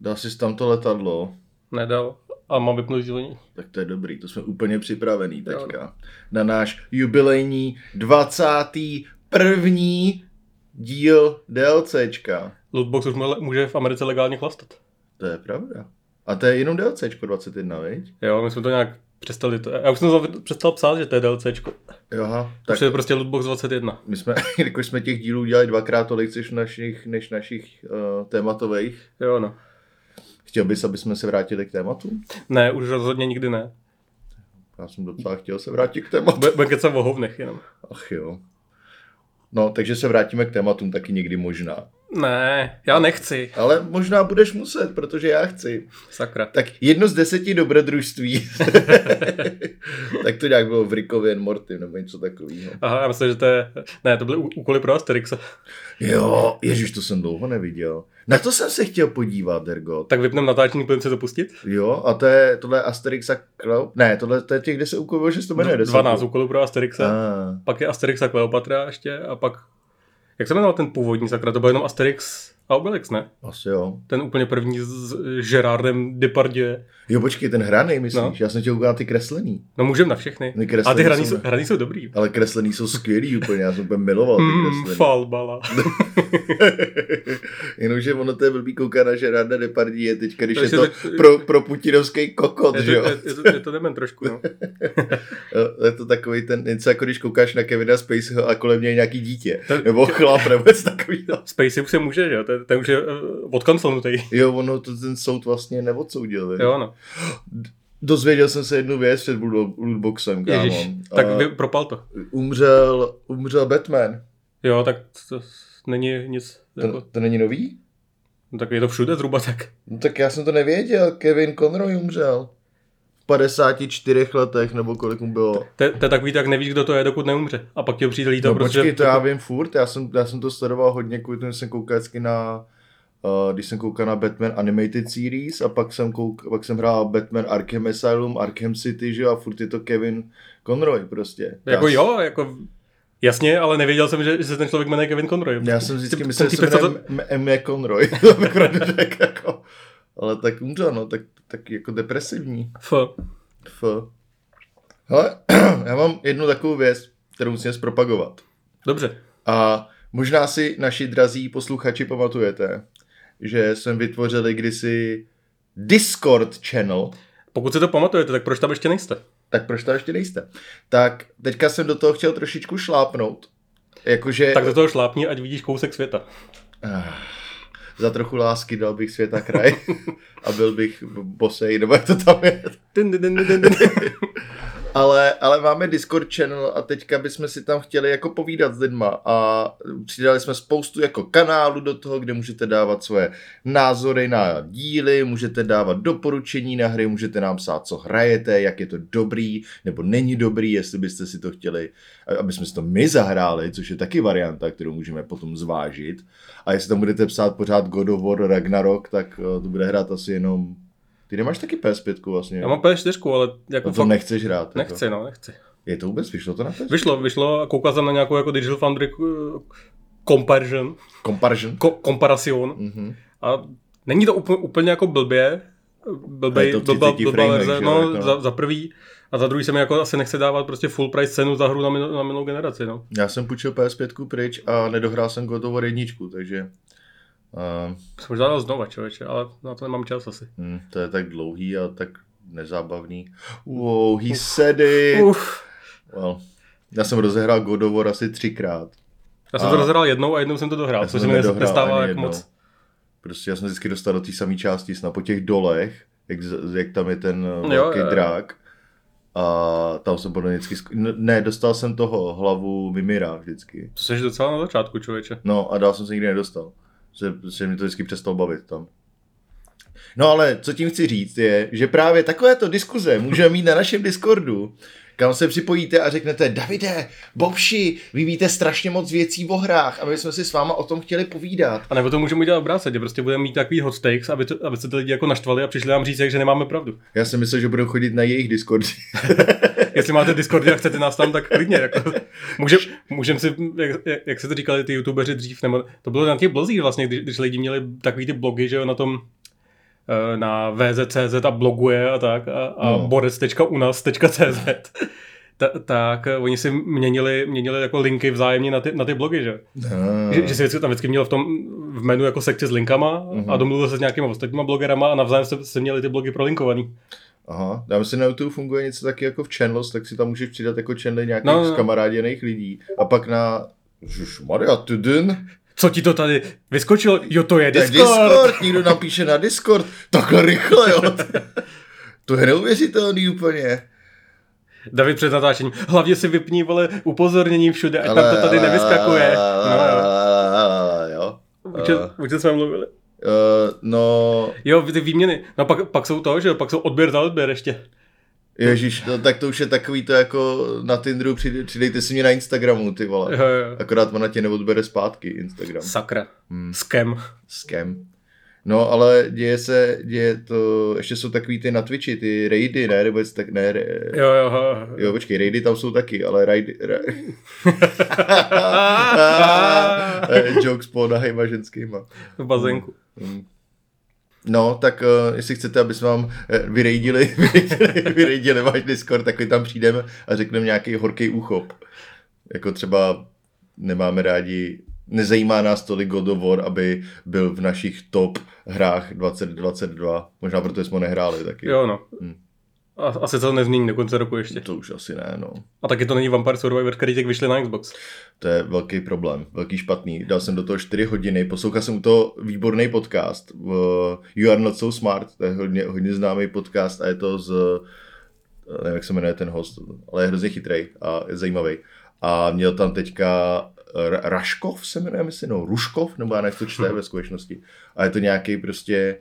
Dal jsi tam to letadlo. Nedal. A mám vypnout sdílení. Tak to je dobrý, to jsme úplně připravený teďka. Na náš jubilejní 21. díl DLCčka. Lootbox už může- v Americe legálně chlastat. To je pravda. A to je jenom DLCčko 21, viď? Jo, my jsme to nějak přestali. To, já už jsem to přestal psát, že to je DLCčko. Aha, Tak to je prostě Lootbox 21. my jsme, jakož jsme těch dílů dělali dvakrát tolik, než našich, než našich uh, tématových. Jo, no. Chtěl bys, aby jsme se vrátili k tématu? Ne, už rozhodně nikdy ne. Já jsem docela chtěl se vrátit k tématu. Bude bude kecat o hovnech jenom. Ach jo. No, takže se vrátíme k tématům taky někdy možná. Ne, já nechci. Ale možná budeš muset, protože já chci. Sakra. Tak jedno z deseti dobrodružství. tak to nějak bylo v Rickově and Morty nebo něco takového. Aha, já myslím, že to je... Ne, to byly úkoly pro Asterixa. Jo, ježiš, to jsem dlouho neviděl. Na to jsem se chtěl podívat, Dergo. Tak vypneme natáčení, budeme se to pustit? Jo, a to je, tohle je Asterix a Cleo... Ne, tohle to je těch, kde se ukovilo, že se to jmenuje. 12 úkolů pro Asterixa. Pak je Asterix a Kleopatra ještě a pak... Jak se jmenoval ten původní sakra? To byl jenom Asterix a Obelix, ne? asi jo. Ten úplně první s Gerardem Depardieu. Jo, počkej, ten hraný, myslíš? No. Já jsem chtěl ukázat ty kreslený. No můžeme na všechny. Ty A ty hraní jsou- hraní jsou dobrý. Ale kreslený jsou skvělý úplně, já jsem úplně miloval ty Mm, kreslený. falbala. Jenomže ono to je blbý kouká na Gerarda Depardieu je teďka, když je Takže to to- pro, pro putinovský kokot, Je to, že jo? je, je, to, je to demen trošku, no. Je to takový ten, něco jako když koukáš na Kevina Spaceyho a kolem něj je nějaký dítě. To- Nebo chlap, nebo něco takového. Spacey už se může, že jo? Ten, ten už je uh, odkancelnutý. Jo, ono to ten soud vlastně neodsoudil. Jo, no. Dozvěděl jsem se jednu věc před Loot- lootboxem, kámo. Ježiš, tak vy, propal to. umřel, umřel Batman. Jo, tak to není nic, To, jako, to není nový? no, tak je to všude zhruba tak. No tak já jsem to nevěděl, Kevin Conroy umřel. V 54 letech, nebo kolik mu bylo. To, je- takový, tak nevíš, kdo to je, dokud neumře. A pak tě přijde lítat, No protože... počkej, to já vím furt, já jsem, já jsem to sledoval hodně, kvůli tomu jsem koukal vždycky na, uh, když jsem koukal na Batman Animated Series a pak jsem, kouk, pak jsem hrál Batman Arkham Asylum, Arkham City, že jo, a furt je to Kevin Conroy prostě. Jako já, jo, jako... Jasně, ale nevěděl jsem, že, že se ten člověk jmenuje Kevin Conroy. Já jsem vždycky myslel, že se jmenuje M. M. Conroy, to bych pravdu řekl, jako. Ale tak umřel, no, tak, tak jako depresivní. F. F. Hele, já mám jednu takovou věc, kterou musím zpropagovat. Dobře. A možná si naši drazí posluchači pamatujete, že jsme vytvořili kdysi Discord channel, Pokud si to pamatujete, tak proč tam ještě nejste? tak proč tam ještě nejste? Tak teďka jsem do toho chtěl trošičku šlápnout. Jakože Tak do toho šlápni, ať vidíš kousek světa. ah, za trochu lásky dal bych světa kraj a byl bych bosej, nebo jak to tam je. Ale, ale máme Discord channel a teďka bychom si tam chtěli jako povídat s lidma a přidali jsme spoustu jako kanálů do toho, kde můžete dávat svoje názory na díly, můžete dávat doporučení na hry, můžete nám psát, co hrajete, jak je to dobrý nebo není dobrý, jestli byste si to chtěli, aby jsme si to my zahráli, což je taky varianta, kterou můžeme potom zvážit. A jestli tam budete psát pořád God of War Ragnarok, tak eh, to bude hrát asi jenom... Ty nemáš taky PS5 vlastně? Já mám PS4, ale jako No to fakt nechceš hrát. Jako. nechci, no, nechci. Je to vůbec? Vyšlo to na PS? Vyšlo, vyšlo a koukal jsem na nějakou jako Digital Foundry uh, comparison, Comparison. ko, komparacion Mhm. a není to úplně, úplně jako blbě, blbej, Je to blbá, 30 blbá verze, no, jako. za, za, prvý a za druhý se mi jako asi nechce dávat prostě full price cenu za hru na, minul, na minulou generaci, no. Já jsem půjčil PS5 pryč a nedohrál jsem God of War jedničku, takže uh, Jsem možná dal znova, člověče, ale na to nemám čas asi. hm, to je tak dlouhý a tak nezábavný. Wow, he said it. Uf. Well, já jsem rozehrál God of War asi třikrát. Já jsem A- to rozhrál jednou a jednou jsem to dohrál, Já což jsem se mi nestává jak jednou. moc. Prostě já jsem vždycky dostal do té samé části, snad po těch dolech, jak, jak tam je ten eh, velký jo, drak. A tam jsem podle vždycky... n- Ne, dostal jsem toho hlavu Mimira vždycky. To jsi docela na začátku, člověče. No a dál jsem se nikdy nedostal. Že, že mě to vždycky přestalo bavit tam. No ale co tím chci říct je, že právě takovéto diskuze můžeme mít na našem Discordu, kam se připojíte a řeknete, Davide, Bobši, vy víte strašně moc věcí o hrách a my jsme si s váma o tom chtěli povídat. A nebo to můžeme udělat obráceně, prostě budeme mít takový hot takes, aby, to, aby se ty lidi jako naštvali a přišli nám říct, že nemáme pravdu. Já si myslel, že budou chodit na jejich Discord. Jestli máte Discord a chcete nás tam, tak klidně. Jako, můžem, můžem si, jak, jak, se to říkali ty youtubeři dřív, nebo to bylo na těch blozích vlastně, když, když lidi měli takový ty blogy, že jo, na tom, na VZ.cz a bloguje a tak a, a No. borec.unas.cz ta, tak eh, oni si měnili, měnili jako linky vzájemně na ty, na ty blogy, že? Ah. Že, že si vždycky, tam vždycky měl v tom v menu jako sekci s linkama Mhm. a domluvil se s nějakýma ostatníma blogerama a navzájem se, se měli ty blogy prolinkovaný. Aha, já myslím, na YouTube funguje něco taky jako v channels, tak si tam můžeš přidat jako channely nějakých No, no, no, no. no. skamaráděných lidí. A pak na Maria, tudun, Co ti to tady vyskočilo? Jo, to je to je Discord. Discord, někdo napíše na Discord, takhle rychle, jo. To je neuvěřitelný úplně. David před natáčením. Hlavně si vypní, vole, upozornění všude, ať tam to tady nevyskakuje. No, jo. O O čem jsme mluvili? Uh, no, Jo, ty výměny. No pak, pak jsou to, že jo, pak jsou odběr za odběr ještě. Ježíš, no, tak to už je takový to jako na Tinderu, přidej- přidejte si mě na Instagramu, ty vole. Jo, jo. Akorát ona tě neodbere zpátky, Instagram. Sakra. Hmm. Scam. Scam. No, ale děje se, děje to, ještě jsou takový ty na Twitchi, ty raidy, ne, nebo jest tak, ne, re, Jo, jo. jo. jo, počkej, raidy tam jsou taky, ale raidy, ra... Eh, jokes po nahejma ženskýma. V bazénku. Mm. No, tak uh, jestli chcete, aby jsme vám eh, vyrejdili, vyrejdili, vyrejdili váš Discord, tak tam přijdeme a řekneme nějaký horký úchop. Jako třeba nemáme rádi, nezajímá nás tolik God of War, aby byl v našich top hrách 2022. Možná proto jsme ho nehráli taky. Jo, no. Hmm. A, asi to nezmění do konce roku ještě. To už asi ne, no. A taky to není Vampire Survivor, který teď vyšli na Xbox. To je velký problém, velký špatný. Dal jsem do toho 4 hodiny, poslouchal jsem u toho výborný podcast. v You Are Not So Smart, to je hodně, hodně známý podcast a je to z, nevím, jak se jmenuje ten host, ale je hrozně chytrý a je zajímavý. A měl tam teďka Ra- Raškov se jmenuje, myslím, no, Ruškov, nebo já nevím, to čte ve skutečnosti. A je to nějaký prostě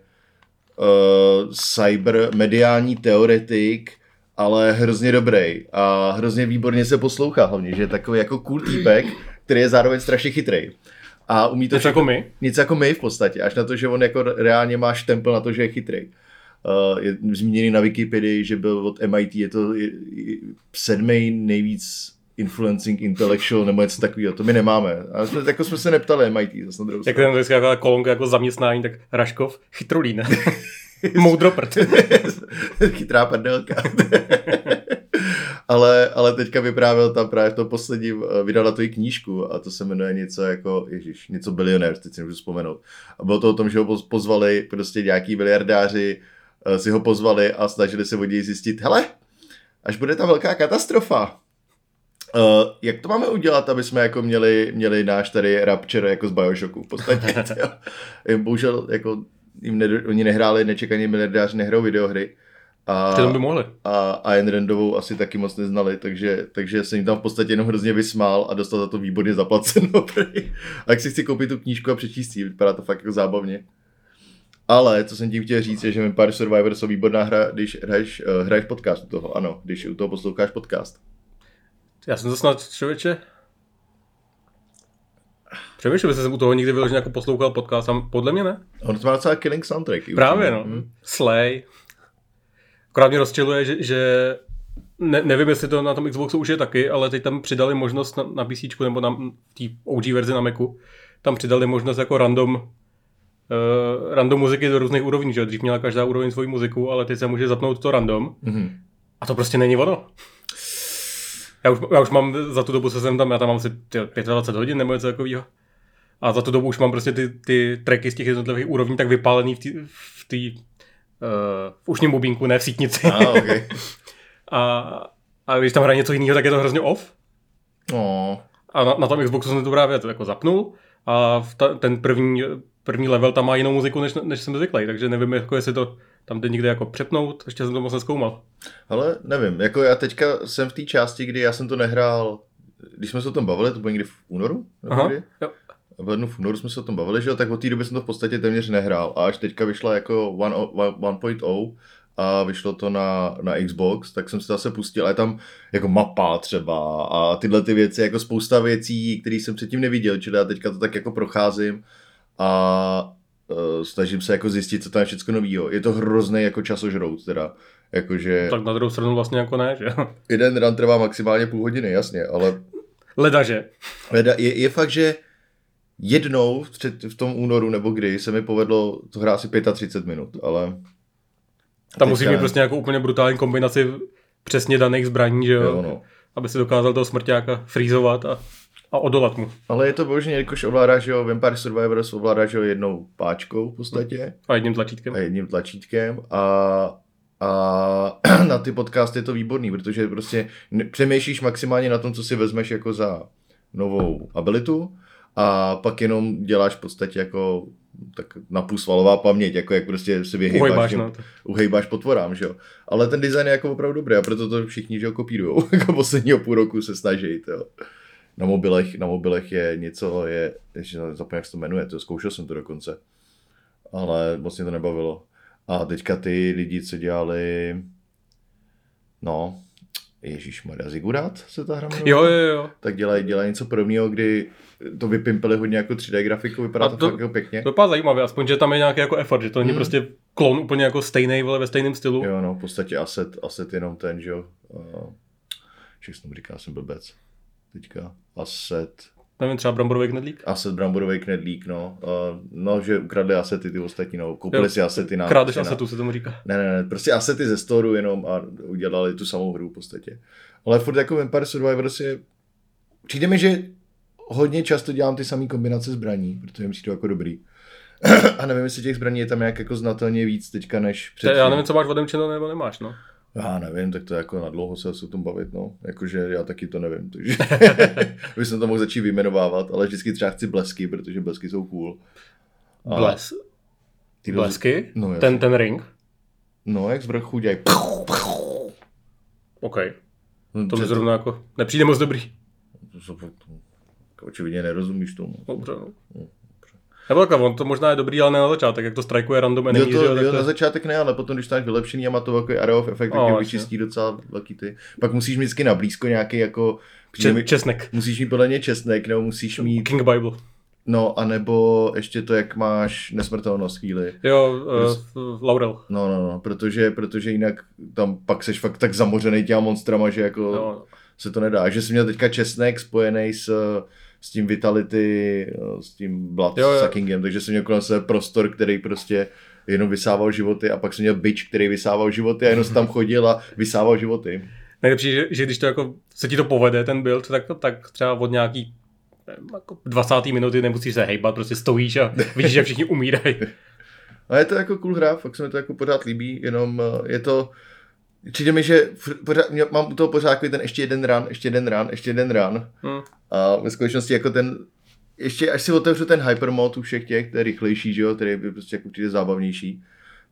uh, cyber mediální teoretik, ale hrozně dobrý a hrozně výborně se poslouchá hlavně, že je takový jako cool týpek, který je zároveň strašně chytrý. A umí to To jako my. nic jako my v podstatě, až na to, že on jako reálně má štempel na to, že je chytrý. Uh, je zmíněný na Wikipedii, že byl od MIT, je to sedmý nejvíc influencing intellectual nebo něco takového, to my nemáme. A jsme, jako jsme se neptali MIT, zase na druhou Jak stranu. ten vždycky jako kolonka jako zaměstnání, tak Raškov, chytrulín. Moudroprt. Chytrá prdelka. ale, ale teďka vyprávěl tam právě v tom posledním, eh, vydal na to i knížku a to se jmenuje něco jako, ježiš, něco bilionér, teď si nemůžu vzpomenout. A bylo to o tom, že ho poz- pozvali prostě nějaký miliardáři, eh, si ho pozvali a snažili se od něj zjistit, hele, až bude ta velká katastrofa, Uh, jak to máme udělat, aby jsme jako měli, měli náš tady Rapture jako z Bioshocku v podstatě. Bohužel jako jim ne, oni nehráli, nečekaně miliardáři nehrajou videohry. A, Přitom by mohli. a, a Ayn Randovou asi taky moc neznali, takže, takže jsem jim tam v podstatě jenom hrozně vysmál a dostal za to výborně zaplaceno. a jak si chci koupit tu knížku a přečíst si, ji, vypadá to fakt jako zábavně. Ale, co jsem tím chtěl říct, je, že Vampire Survivor jsou výborná hra, když hraješ, uh, hraješ podcast u toho, ano, když u toho posloucháš podcast. Já jsem to snad, člověče, Přemýšlím, jestli jsem u toho někdy vyloženě jako poslouchal podcast, a podle mě ne. On to má docela killing soundtrack. Právě no. Hm. Slay. Akorát mě rozčiluje, že, že ne, nevím, jestli to na tom Xboxu už je taky, ale teď tam přidali možnost na, na PC nebo na té OG verzi na Macu, tam přidali možnost jako random uh, random muziky do různých úrovní, že dřív měla každá úroveň svoji muziku, ale teď se může zapnout to random Mhm. a to prostě není ono. Já už, já už mám za tu dobu, co jsem tam, já tam mám asi ty 25 hodin nebo něco takového. A za tu dobu už mám prostě ty, ty tracky z těch jednotlivých úrovní tak vypálený v té v tý, uh, v ušním bubínku, ne v sítnici. A, okay. A, a když tam hraje něco jiného, tak je to hrozně off. oh. A na, na tom Xboxu jsem to právě to jako zapnul a v ta, ten první, první level tam má jinou muziku, než, než jsem zvyklý, takže nevím, jako jestli to tam jde někde jako přepnout, ještě jsem to moc neskoumal. Ale nevím, jako já teďka jsem v té části, kdy já jsem to nehrál, když jsme se o tom bavili, to bylo někdy v únoru? Nebo Aha, kdy? jo. v lednu v únoru jsme se o tom bavili, že jo, tak od té doby jsem to v podstatě téměř nehrál. A až teďka vyšla jako 1.0 a vyšlo to na, na Xbox, tak jsem se zase pustil, a je tam jako mapa třeba a tyhle ty věci, jako spousta věcí, které jsem předtím neviděl, čili já teďka to tak jako procházím a uh, snažím se jako zjistit, co tam je všechno novýho. Je to hrozný jako časožrout teda, jakože Tak na druhou stranu vlastně jako ne, že jeden run trvá maximálně půl hodiny, jasně, ale Leda, že? Leda, je, je fakt, že jednou v, tři- v tom únoru nebo kdy se mi povedlo to hrát asi 35 minut, ale Tam musí mít prostě nějakou úplně brutální kombinaci přesně daných zbraní, že jo? jo, no. Aby si dokázal toho smrťáka frýzovat a, a odolat mu. Ale je to božně, jakož ovládáš jo, Vampire Survivors ovládáš jo jednou páčkou v podstatě A jedním tlačítkem. a jedním tlačítkem a a na ty podcasty je to výborný, protože prostě přemýšlíš maximálně na tom, co si vezmeš jako za novou abilitu a pak jenom děláš v podstatě jako tak napůl svalová paměť, jako jak prostě se vyhejbáš, Uhejbáš, těm- no. uhejbáš potvorám, že jo. Ale ten design je jako opravdu dobrý a proto to všichni, že ho kopírujou. jako posledního půl roku se snaží, jo. Na mobilech, na mobilech je něco, je, ještě zapomněl, jak se to jmenuje, to zkoušel jsem to dokonce. Ale moc mě to nebavilo. A teďka ty lidi, co dělali, no, Ježíš Maria Zigurat se ta hra jmenuje? Jo, jo, jo. Tak dělají, dělají něco podobného, kdy to vypimpili hodně jako 3D grafiku, vypadá A to, to- fakt jako pěkně. To vypadá zajímavě, aspoň, že tam je nějaký jako effort, že to není Hmm. prostě klon úplně jako stejný, ale ve stejném stylu. Jo, no, v podstatě asset, asset jenom ten, že jo. Uh, Všech jsem říká, jsem blbec. Teďka asset, Nevím, třeba bramborový knedlík. asset bramborový knedlík, no. Uh, no, že ukradli asety ty ostatní, no. Koupili Jo. si asety na... Krádeš na- asetu se tomu říká. Ne, ne, ne, prostě asety ze storu jenom a udělali tu samou hru v podstatě. Ale furt jako Vampire Survivors je... Přijde mi, že hodně často dělám ty samé kombinace zbraní, protože mi přijde jako dobrý. a nevím, jestli těch zbraní je tam nějak jako znatelně víc teďka než To, předtím. já nevím, co máš odemčeno nebo nemáš, no. Já nevím, tak to je jako na dlouho se o tom bavit, no. Jakože já taky to nevím, takže bych to mohl začít vyjmenovávat, ale vždycky třeba chci blesky, protože blesky jsou cool. A Bles, ty blesky? No, ten, ten ring? No, jak z vrchu dělají. OK. No, To mi to, zrovna jako nepřijde moc dobrý. očividně nerozumíš tomu. Dobře, no. Nebo takhle, on to možná je dobrý, ale ne na začátek, jak to strajkuje random Jo, enemy, to, že jo, jo, to na začátek ne, ale potom, když to máš vylepšený a má to area of effect, tak No, vyčistí docela velký ty. Pak musíš mít vždycky na blízko nějaký jako... mi- Če- česnek. Musíš mít podle mě česnek, nebo musíš mít, King Bible. no, anebo ještě to, jak máš nesmrtelnost chvíli. Jo, uh, Laurel. No, no, no, protože, protože jinak tam pak seš fakt tak zamořený těma monstrama, že jako Jo, se to nedá. Že jsi měl teďka česnek spojený s, s tím Vitality, s tím Blood Jo, jo. Suckingem, takže jsem měl kolem sebe prostor, který prostě jenom vysával životy a pak jsem měl bič, který vysával životy a jenom jsem tam chodil a vysával životy. Nejlepší, že, že když to jako se ti to povede, ten build, tak, tak třeba od nějaký nevím, jako 20. minuty nemusíš se hejbat, prostě stojíš a vidíš, že všichni umírají. A je to jako cool hra, fakt se mi to jako pořád líbí, jenom eh, je to, přijde mi, že pořád, mám u toho pořád ten ještě jeden run, ještě jeden run, ještě jeden run. Hm. A ve skutečnosti jako ten, ještě až si otevřu ten hypermod u všech těch, který je rychlejší, že jo, který je prostě jako přijde zábavnější,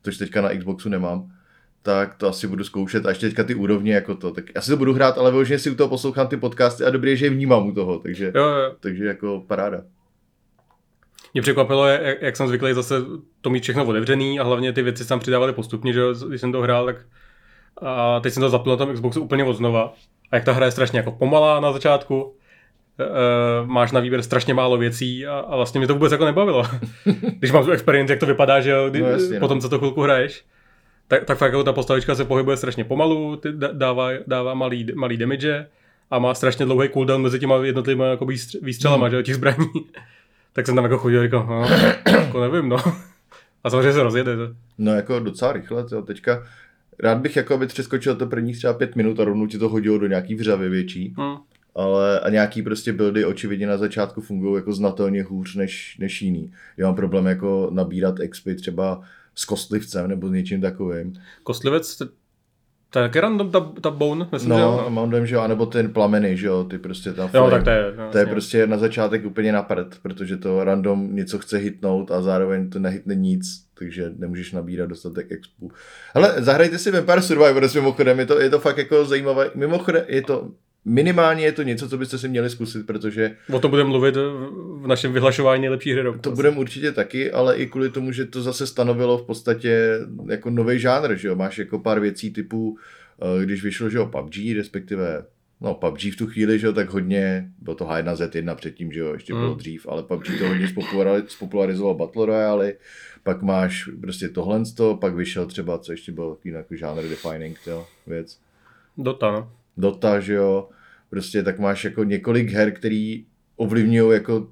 což teďka na Xboxu nemám, tak to asi budu zkoušet. A ještě teďka ty úrovně jako to, tak já si to budu hrát, ale vyloženě si u toho poslouchám ty podcasty a dobrý je, že je vnímám u toho, takže, Jo, jo. takže jako paráda. Mě překvapilo, jak, jak jsem zvyklý zase to mít všechno otevřený a hlavně ty věci se tam přidávaly postupně, že jo, když jsem to hrál, tak a teď jsem to zapnul na tom Xboxu úplně od znova. A jak ta hra je strašně jako pomalá na začátku, e, máš na výběr strašně málo věcí a, a vlastně mě to vůbec jako nebavilo. když mám tu experience, jak to vypadá, že jo, kdy, No jasně, no. potom, co to chvilku hraješ, tak, tak fakt jako ta postavička se pohybuje strašně pomalu, ty dá- dává, dává malý, malý damage a má strašně dlouhý cooldown mezi těma jednotlivými jako výstř- výstřelama, Hmm. že jo, těch zbraní. tak jsem tam jako chodil a říkal, no, jako nevím, no. A samozřejmě se rozjede. To. No jako docela rychle, to teďka rád bych jako aby přeskočil to prvních třeba pět minut a rovnou ti to hodilo do nějaký vřavy větší, Hm. ale a nějaký prostě buildy očividně na začátku fungují jako znatelně hůř než, než jiný. Já mám problém jako nabírat expy třeba s kostlivcem nebo s něčím takovým. Kostlivec, taky random ta, ta bone, myslím, že No, jo. a mám dojem, že jo, anebo ten plameny, že jo, ty prostě tam Jo, tak to je. No, To je prostě na začátek úplně na prd, protože to random něco chce hitnout a zároveň to nehitne nic, takže nemůžeš nabírat dostatek expu. Ale zahrajte si Vampire Survivors mimochodem, je to, je to fakt jako zajímavé. Mimochodem je to, minimálně je to něco, co byste si měli zkusit, protože O tom budeme mluvit v našem vyhlašování nejlepší hry roku. to budeme určitě taky, ale i kvůli tomu, že to zase stanovilo v podstatě jako nový žánr, že jo, máš jako pár věcí typu, eh, když vyšlo, že jo, PUBG, respektive No, PUBG v tu chvíli, že jo, tak hodně, bylo to H1Z1 předtím, že jo, ještě bylo Mm. dřív, ale PUBG to hodně spopulari- spopularizoval Battle Royale, pak máš prostě tohle, pak vyšel třeba, co ještě bylo takový jako genre defining, jo, věc. Dota, no. Dota, že jo, prostě tak máš jako několik her, který ovlivňují jako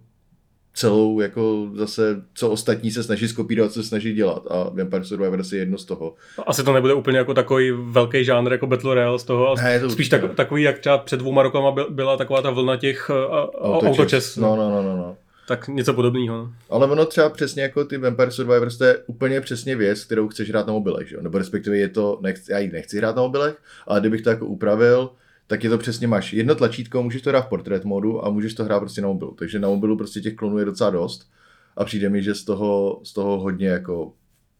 celou, jako zase, co ostatní se snaží skopírovat, co se snaží dělat. A Vampire Survivors je jedno z toho. Asi to nebude úplně jako takový velký žánr jako Battle Royale z toho, ale Ne, to spíš tak, takový, jak třeba před dvouma rokama byl- byla taková ta vlna těch uh, autočes, No, no, no, no, no. Tak něco podobného. No. Ale ono třeba přesně jako ty Vampire Survivors, to je úplně přesně věc, kterou chceš hrát na mobilech, že jo? Nebo respektive je to, nechci, já ji nechci hrát na mobilech, ale kdybych to jako upravil, tak je to přesně máš jedno tlačítko, můžeš to hrát v portrait modu a můžeš to hrát prostě na mobilu. Takže na mobilu prostě těch klonů je docela dost a přijde mi, že z toho, z toho hodně jako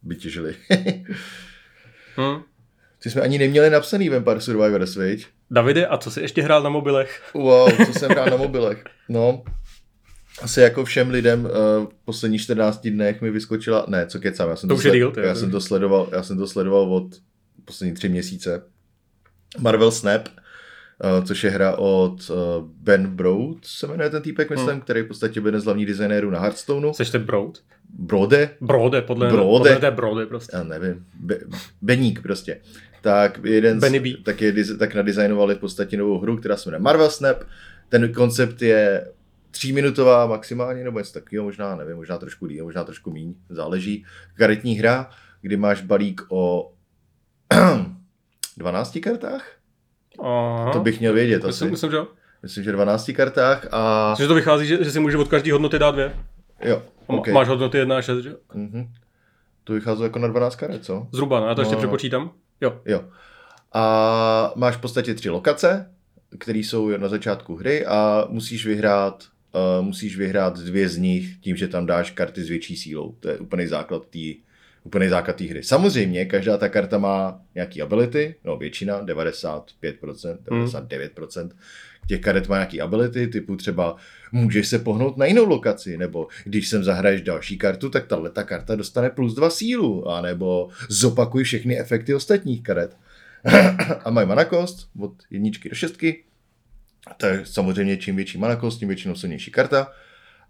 vytěžili. Hm. Ty jsme ani neměli napsaný Vampire Survivors, viď? Davide, a co jsi ještě hrál na mobilech? Wow, co jsem hrál na mobilech. No, asi jako všem lidem uh, v posledních 14 dnech mi vyskočila, ne, co kecám, já jsem To to, je díl, to já to. jsem to sledoval, já jsem to sledoval od poslední tři měsíce. Marvel Snap, uh, což je hra od uh, Ben Broad, se jmenuje ten týpek, myslím, Hmm. který v podstatě byl jeden z hlavních designérů na Hearthstoneu. Seš ten Broad? Brode, Brode, podle, Brode. podle Brode prostě. já nevím, Be, Beník prostě. Tak jeden Benny z, B. tak, je, tak nadizajnovali v podstatě novou hru, která se jmenuje Marvel Snap. Ten koncept je tříminutová maximálně, nebo něco takového, možná, nevím, možná trošku díl, možná trošku míň, záleží. Karetní hra, kdy máš balík o 12 kartách? Aha. To bych měl vědět myslím, asi. myslím, že. Myslím, že 12 kartách a Myslím, že to vychází, že, že si může od každé hodnoty dát dvě. jo, A okay. Máš hodnoty 1 až 6, že? jo? Mhm. To vychází jako na 12 karet, co? Zhruba, no, já to ještě No. přepočítám. Jo. Jo. A máš v podstatě tři lokace, které jsou na začátku hry a musíš vyhrát uh, musíš vyhrát dvě z nich tím, že tam dáš karty s větší sílou. To je úplný základ té úplný základ té hry. Samozřejmě, každá ta karta má nějaký ability, no většina, 95%, 99%. Těch karet má nějaký ability, typu třeba můžeš se pohnout na jinou lokaci, nebo když sem zahraješ další kartu, tak tahle ta karta dostane plus dva sílu, anebo zopakuj všechny efekty ostatních karet. a mají manakost od jedničky do šestky. Tak samozřejmě čím větší manakost, tím většinou silnější karta.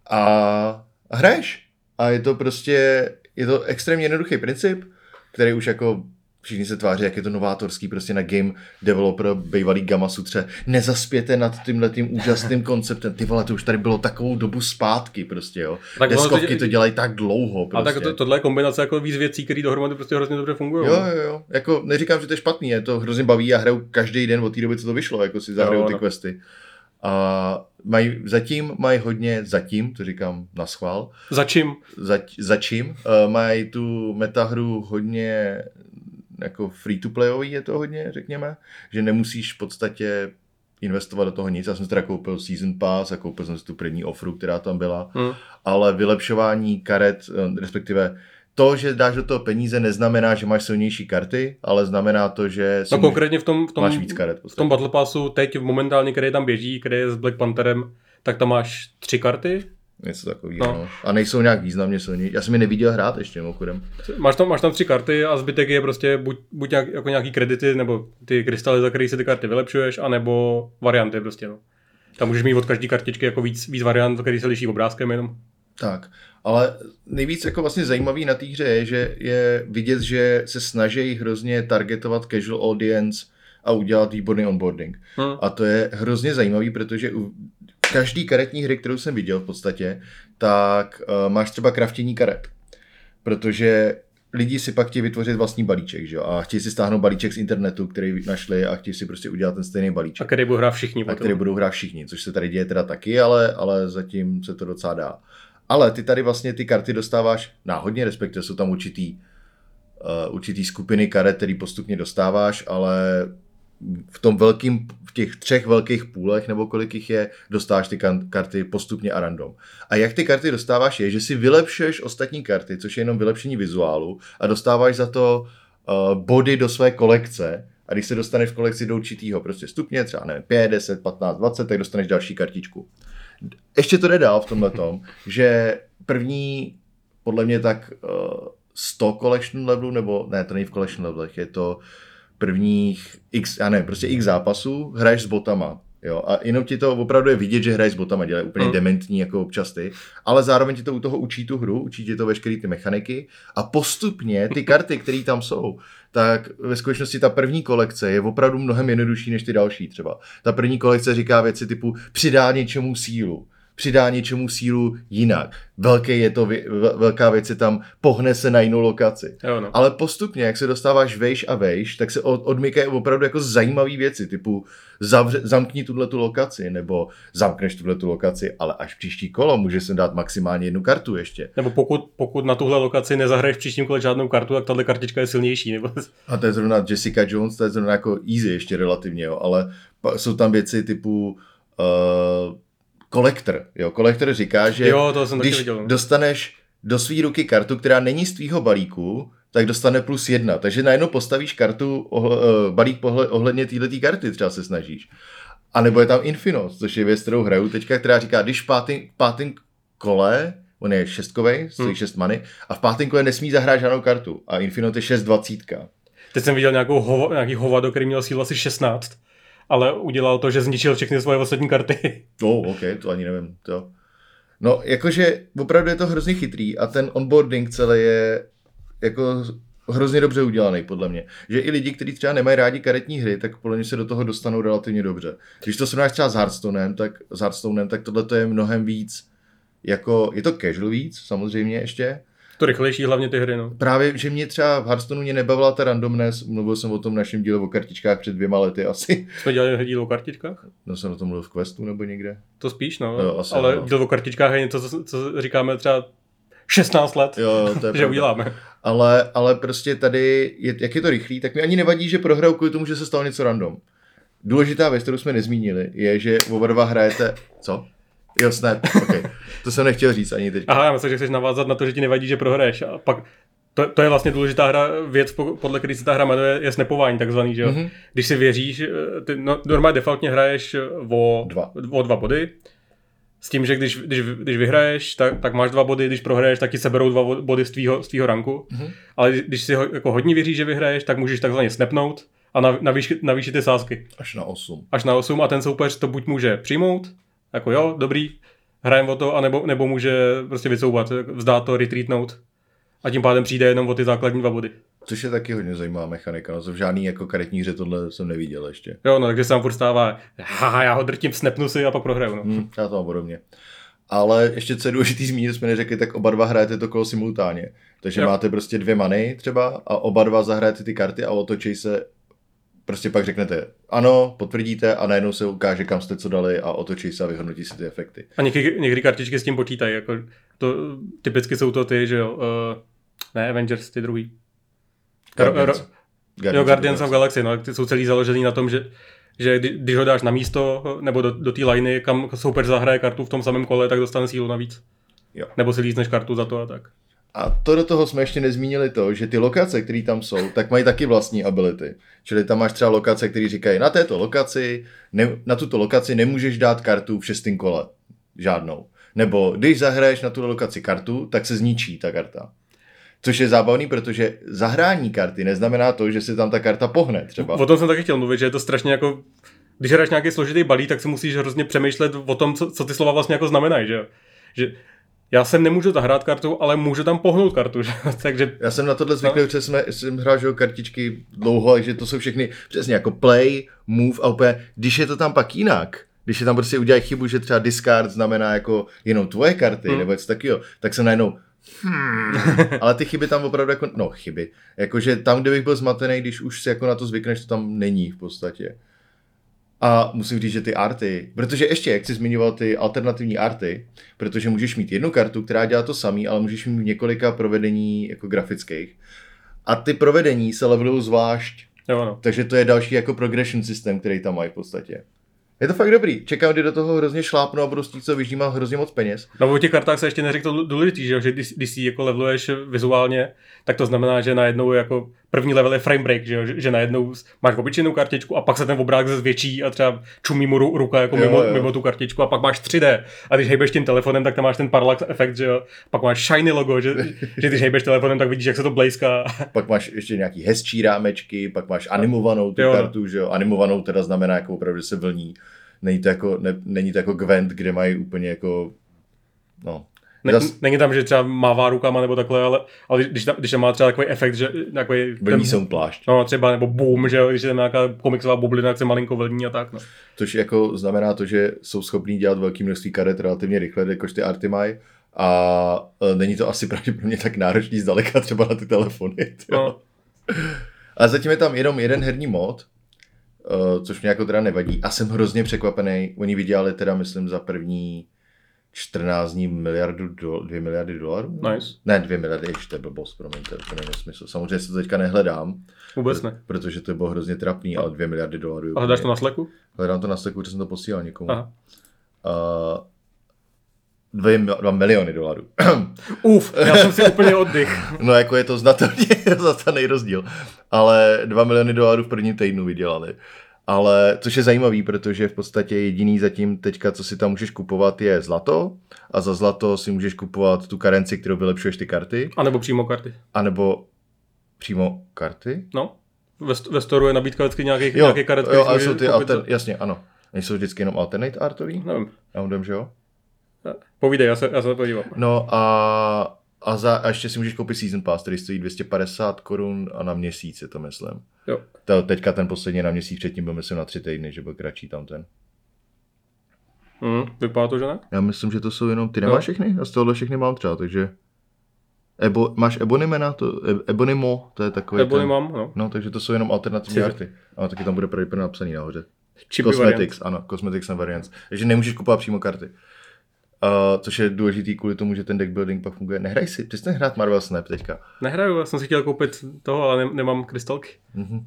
A, a hraješ. A je to prostě, je to extrémně jednoduchý princip, který už jako všichni se tváří, jak je to novátorský prostě na game developer, bývalý Gamma Sutře. Nezaspěte nad tímhle tím úžasným konceptem. Ty vole, to už tady bylo takovou dobu zpátky prostě, jo. Tak Deskovky to- to dělají tak dlouho A prostě. tak to, tohle je kombinace jako víc věcí, které dohromady prostě hrozně dobře fungují. Jo, jo, jo. Jako neříkám, že to je špatný, je to hrozně baví a hraju každý den od té doby, co to vyšlo, jako si zahraju ty no. questy. A mají, zatím mají hodně, zatím, to říkám na schvál, Začím. zať, začím, uh, mají tu metahru hodně jako free to playový je to hodně, řekněme, že nemusíš v podstatě investovat do toho nic. Já jsem teda koupil Season Pass a koupil jsem si tu první offru, která tam byla Hm. ale vylepšování karet, eh, respektive to, že dáš do toho peníze, neznamená, že máš silnější karty, ale znamená to, že si No konkrétně v tom, v tom, máš víc karet. v tom Battle Passu teď momentálně, který tam běží, který je s Black Pantherem, tak tam máš tři karty. Něco takového. No. No. A nejsou nějak významně silnější. Já jsem je neviděl hrát ještě mimochodem. Máš tam, máš tam tři karty a zbytek je prostě buď, buď nějak, jako nějaký kredity, nebo ty krystaly, za který si ty karty vylepšuješ, anebo varianty prostě. No. Tam můžeš mít od každé kartičky jako víc, víc variant, který se liší obrázkem jenom. Tak, ale nejvíc jako vlastně zajímavý na té hře je, že je vidět, že se snaží hrozně targetovat casual audience a udělat výborný onboarding. Hm. A to je hrozně zajímavý, protože u každý karetní hry, kterou jsem viděl v podstatě, tak uh, máš třeba kraftění karet. Protože lidi si pak chtějí vytvořit vlastní balíček, že jo? A chtějí si stáhnout balíček z internetu, který našli a chtějí si prostě udělat ten stejný A balíček. který budou hrát všichni A potom. který budou hrát všichni, což se tady děje teda taky, ale, ale zatím se to docela dá. Ale ty tady vlastně ty karty dostáváš náhodně, respektive jsou tam určitý, uh, určitý skupiny karet, který postupně dostáváš, ale v tom velkým, v těch třech velkých půlech, nebo kolik jich je, dostáváš ty karty postupně a random. A jak ty karty dostáváš je, že si vylepšuješ ostatní karty, což je jenom vylepšení vizuálu a dostáváš za to uh, body do své kolekce a když se dostaneš v kolekci do určitýho prostě stupně, třeba nevím, 5, 10, 15, 20, tak dostaneš další kartičku. Ještě to jde dál v tomhle tom, že první, podle mě tak uh, 100 collection levelů, nebo ne, to není v collection levelech, je to prvních x, já nevím, prostě x zápasů, hraješ s botama. Jo, a jenom ti to opravdu je vidět, že hraješ s botama, dělají úplně Hmm. dementní jako občas ty, ale zároveň ti to u toho učí tu hru, učí ti to veškeré ty mechaniky a postupně ty karty, které tam jsou, tak ve skutečnosti ta první kolekce je opravdu mnohem jednodušší než ty další třeba. Ta první kolekce říká věci typu přidá něčemu sílu, přidá něčemu sílu jinak. Velké je to, velká věc je tam, pohne se na jinou lokaci. Jo, no. Ale postupně, jak se dostáváš vejš a vejš, tak se od, odmykají opravdu jako zajímavé věci, typu zavře, zamkni tuhle tu lokaci, nebo zamkneš tuhle tu lokaci, ale až příští kolo může se dát maximálně jednu kartu ještě. Nebo pokud, pokud na tuhle lokaci nezahraješ v příštím kole žádnou kartu, tak tahle kartička je silnější. Nebo... A to je zrovna Jessica Jones, to je zrovna jako easy ještě relativně, jo, ale jsou tam věci typu uh, kolektor, jo, kolektor říká, že Jo, to jsem když viděl. dostaneš do své ruky kartu, která není z tvýho balíku, tak dostane plus jedna. Takže najednou postavíš kartu, ohle, uh, balík pohle, ohledně této karty třeba se snažíš. A nebo je tam Infinos, což je věc, kterou hraju teďka, která říká, když v pátým, pátým kole, on je šestkovej, stojí Hmm. šest many, a v pátém kole nesmí zahrát žádnou kartu. A Infinot je šest dvacítka. Teď jsem viděl nějakou hovo, nějaký hovado, který měl sílu asi 16, ale udělal to, že zničil všechny svoje ostatní karty. Oh, OK, to ani nevím. To. No, jakože opravdu je to hrozně chytrý a ten onboarding celý je jako hrozně dobře udělaný, podle mě. Že i lidi, kteří třeba nemají rádi karetní hry, tak podle mě se do toho dostanou relativně dobře. Když to srovnáš třeba s Hearthstonem, tak, s Hearthstonem, tak tohle je mnohem víc, jako, je to casual víc, samozřejmě ještě, To rychlejší hlavně ty hry, no. Právě, že mě třeba v Hearthstoneu mě nebavila ta randomness, mluvil jsem o tom našem díle o kartičkách před dvěma lety asi. Jsme dělali díl o kartičkách? No jsem o tom mluvil v Questu nebo někde. To spíš, no. Jo, asi ale ano. díl o kartičkách je něco, co, co říkáme třeba 16 let, Jo, jo, to je že uděláme. ale, ale prostě tady, je, jak je to rychlý, tak mi ani nevadí, že prohraju kvůli tomu, že se stalo něco random. Důležitá věc, kterou jsme nezmínili, je, že oba dva hrajete... Co? Jo, snap, okay. To jsem nechtěl říct ani teď. Aha, já myslím, že chceš navázat na to, že ti nevadí, že prohraješ. A pak to, to je vlastně důležitá hra, věc, po- podle které se ta hra jmenuje, je snapování takzvaný, že jo. Mhm. Když si věříš, eh, ty no, normálně defaultně hraješ o Dva. o dva body, s tím, že když, když, když vyhraješ, tak, tak máš dva body, když prohraješ, tak ti seberou dva body z tvýho, z tvýho ranku. Mhm. Ale když si ho, jako hodně věříš, že vyhraješ, tak můžeš takzvaně snapnout a nav, navýšit, navýšit ty sázky Až na 8. až na 8 a ten soupeř to buď může přijmout, jako jo, dobrý, hrajem o to, anebo, nebo může prostě vycouvat, vzdát to, retreatnout a tím pádem přijde jenom o ty základní dva body. Což je taky hodně zajímavá mechanika. No, v žádný jako karetní hře tohle jsem neviděl ještě. Jo, no, takže se vám furt stává, haha, já ho drtím, snapnu si a pak prohraju, no. Hmm, já to mám podobně. Ale ještě co je důležitý zmínit, jsme neřekli, tak oba dva hrajete to kolo simultánně. Takže Jo. máte prostě dvě many třeba a oba dva zahrajete ty karty a otočí se prostě pak řeknete ano, potvrdíte a najednou se ukáže, kam jste co dali a otočí se a vyhodnotí si ty efekty. A někdy, někdy kartičky s tím počítají, jako to, typicky jsou to ty, že jo, uh, ne Avengers, ty druhý. Guardians. Ro- Jo, Guardians of Galaxy, no, ty jsou celý založený na tom, že, že kdy- když ho dáš na místo nebo do, do té liney, kam soupeř zahraje kartu v tom samém kole, tak dostane sílu navíc. Jo. Nebo si lízneš kartu za to a tak. A to do toho jsme ještě nezmínili to, že ty lokace, které tam jsou, tak mají taky vlastní ability. Čili tam máš třeba lokace, které říkají, na této lokaci, ne, na tuto lokaci nemůžeš dát kartu v šestém kole. Žádnou. Nebo když zahraješ na tu lokaci kartu, tak se zničí ta karta. Což je zábavný, protože zahrání karty neznamená to, že se tam ta karta pohne třeba. O tom jsem taky chtěl mluvit, že je to strašně jako když hraješ nějaký složitý balík, tak si musíš hrozně přemýšlet o tom, co, co ty slova vlastně jako znamenají, že. Že já sem nemůžu zahrát kartu, ale můžu tam pohnout kartu, že? takže Já jsem na tohle zvyklý, protože jsme, jsem hrál že kartičky dlouho, takže to jsou všechny přesně jako play, move a úplně, když je to tam pak jinak, když je tam prostě udělají chybu, že třeba discard znamená jako jenom tvoje karty, Hmm. hmm. nebo něco takového, tak jsem najednou hmm. Ale ty chyby tam opravdu jako, no chyby, jakože tam, kde bych byl zmatený, když už si jako na to zvykneš, to tam není v podstatě. A musím říct, že ty arty, protože ještě, jak jsi zmiňoval ty alternativní arty, protože můžeš mít jednu kartu, která dělá to samý, ale můžeš mít několika provedení jako grafických. A ty provedení se levelují zvlášť, jo, no. takže to je další jako progression systém, který tam mají v podstatě. Je to fakt dobrý. Čekám, kdy do toho hrozně šlápnu a budu s tím, co vyždímat hrozně moc peněz. No o těch kartách se ještě neřekl to důležitý, že, že když, když si jako leveluješ vizuálně, tak to znamená, že najednou jako první level je frame break, že, jo? že, že najednou máš obyčejnou kartičku a pak se ten obrázek zvětší a třeba čumí mu ru- ruka jako Jo, mimo, jo. mimo tu kartičku a pak máš 3D. A když hejbeš tím telefonem, tak tam máš ten parallax efekt, že jo. Pak máš shiny logo, že, že když hejbeš telefonem, tak vidíš, jak se to blejská. Pak máš ještě nějaký hezčí rámečky, pak máš animovanou tu Jo, no. kartu, že jo. Animovanou teda znamená jako opravdu, že se vlní. Není to jako, ne, není to jako Gwent, kde mají úplně jako, no, Ne, Zas- Není tam, že třeba mává rukama nebo takhle, ale, ale když, tam, když tam má třeba takový efekt, že takový Vlní se plášť. No třeba, nebo boom, že když je tam nějaká komiksová bublina, tak se malinko vlní a tak, no. Což jako znamená to, že jsou schopní dělat velké množství karet relativně rychle, jakož ty Arty mají. A e, není to asi pravděpodobně tak náročný zdaleka třeba na ty telefony. no. Ale zatím je tam jenom jeden herní mod, uh, což mě jako teda nevadí. A jsem hrozně překvapený. Oni vydělali teda, myslím, za první 14 dní miliardu, do, 2 miliardy dolarů? Nice. Ne, 2 miliardy, ještě blbost, promiň, to je úplně nesmysl. Samozřejmě se to teďka nehledám, Vůbec ne. protože to bylo hrozně trapný, ale 2 miliardy dolarů. A hledáš to na Slacku? Hledám to na Slacku, protože jsem to posílal někomu. Aha. Uh, 2, miliony dolarů. Uf, já jsem si úplně oddych. No jako je to znatelně znatelný rozdíl. Ale 2 miliony dolarů v prvním týdnu vydělali. Ale což je zajímavý, protože v podstatě jediný zatím teďka, co si tam můžeš kupovat, je zlato. A za zlato si můžeš kupovat tu karenci, kterou vylepšuješ ty karty. A nebo přímo karty. A nebo přímo karty. No. Ve, ve storu je nabídka vždycky nějakých, Jo, nějakých karet, jo si jsou ty alter, za- jasně, ano. Nejsou vždycky jenom alternate artový? Nevím. Já mám že jo. Povídej, já se, já se to podívám. No a, a, za, a ještě si můžeš koupit Season Pass, který stojí 250 korun a na měsíc je to, myslím. Jo. To, teďka ten poslední na měsíc, předtím byl myslím na tři týdny, že byl kratší tam ten. Mm, vypadá to, že ne? Já myslím, že to jsou jenom, ty nemáš Jo. všechny? Já z tohohle všechny mám třeba, takže... Ebo, máš Ebonymena, to, e- Ebonymo, to je takový Nebo ten... no. No, takže to jsou jenom alternativní Cože? arty. A taky tam bude pravděpodobně napsaný nahoře. Cosmetics, ano, Cosmetics and Variants. Takže nemůžeš kupovat přímo karty. Uh, což je důležitý kvůli tomu, že ten deck building pak funguje. Nehraj si, přestaň hrát Marvel Snap teďka. Nehraju, já jsem si chtěl koupit toho, ale ne, nemám krystalky. Mhm.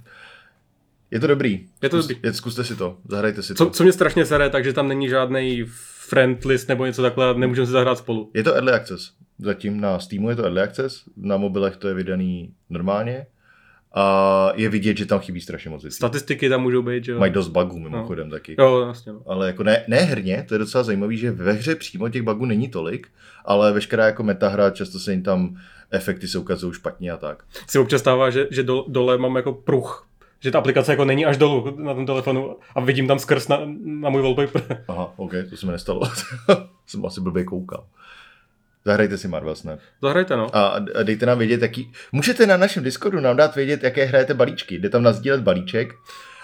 Je to dobrý. Je to Zkus, dobrý. Je, zkuste si to, zahrajte si Co, to. co mě strašně sere, takže tam není žádný friend list nebo něco takhle, nemůžeme si zahrát spolu. Je to early access. Zatím na Steamu je to early access, na mobilech to je vydaný normálně. A je vidět, že tam chybí strašně moc věcí. Statistiky tam můžou být, že jo. Mají dost bugů mimochodem taky. Jo, vlastně. No. Ale jako ne, ne herně, to je docela zajímavé, že ve hře přímo těch bugů není tolik, ale veškerá jako metahra, často se jim tam efekty se ukazují špatně a tak. Si občas stává, že, že dole, dole mám jako pruh. Že ta aplikace jako není až dolů na tom telefonu a vidím tam skrz na, na můj wallpaper. Aha, OK, to se mi nestalo. Jsem asi blbě koukal. Zahrajte si Marvel Snap. Zahrajte, no. A, dejte nám vědět, jaký... Můžete na našem Discordu nám dát vědět, jaké hrajete balíčky. Jde tam nazdílet balíček.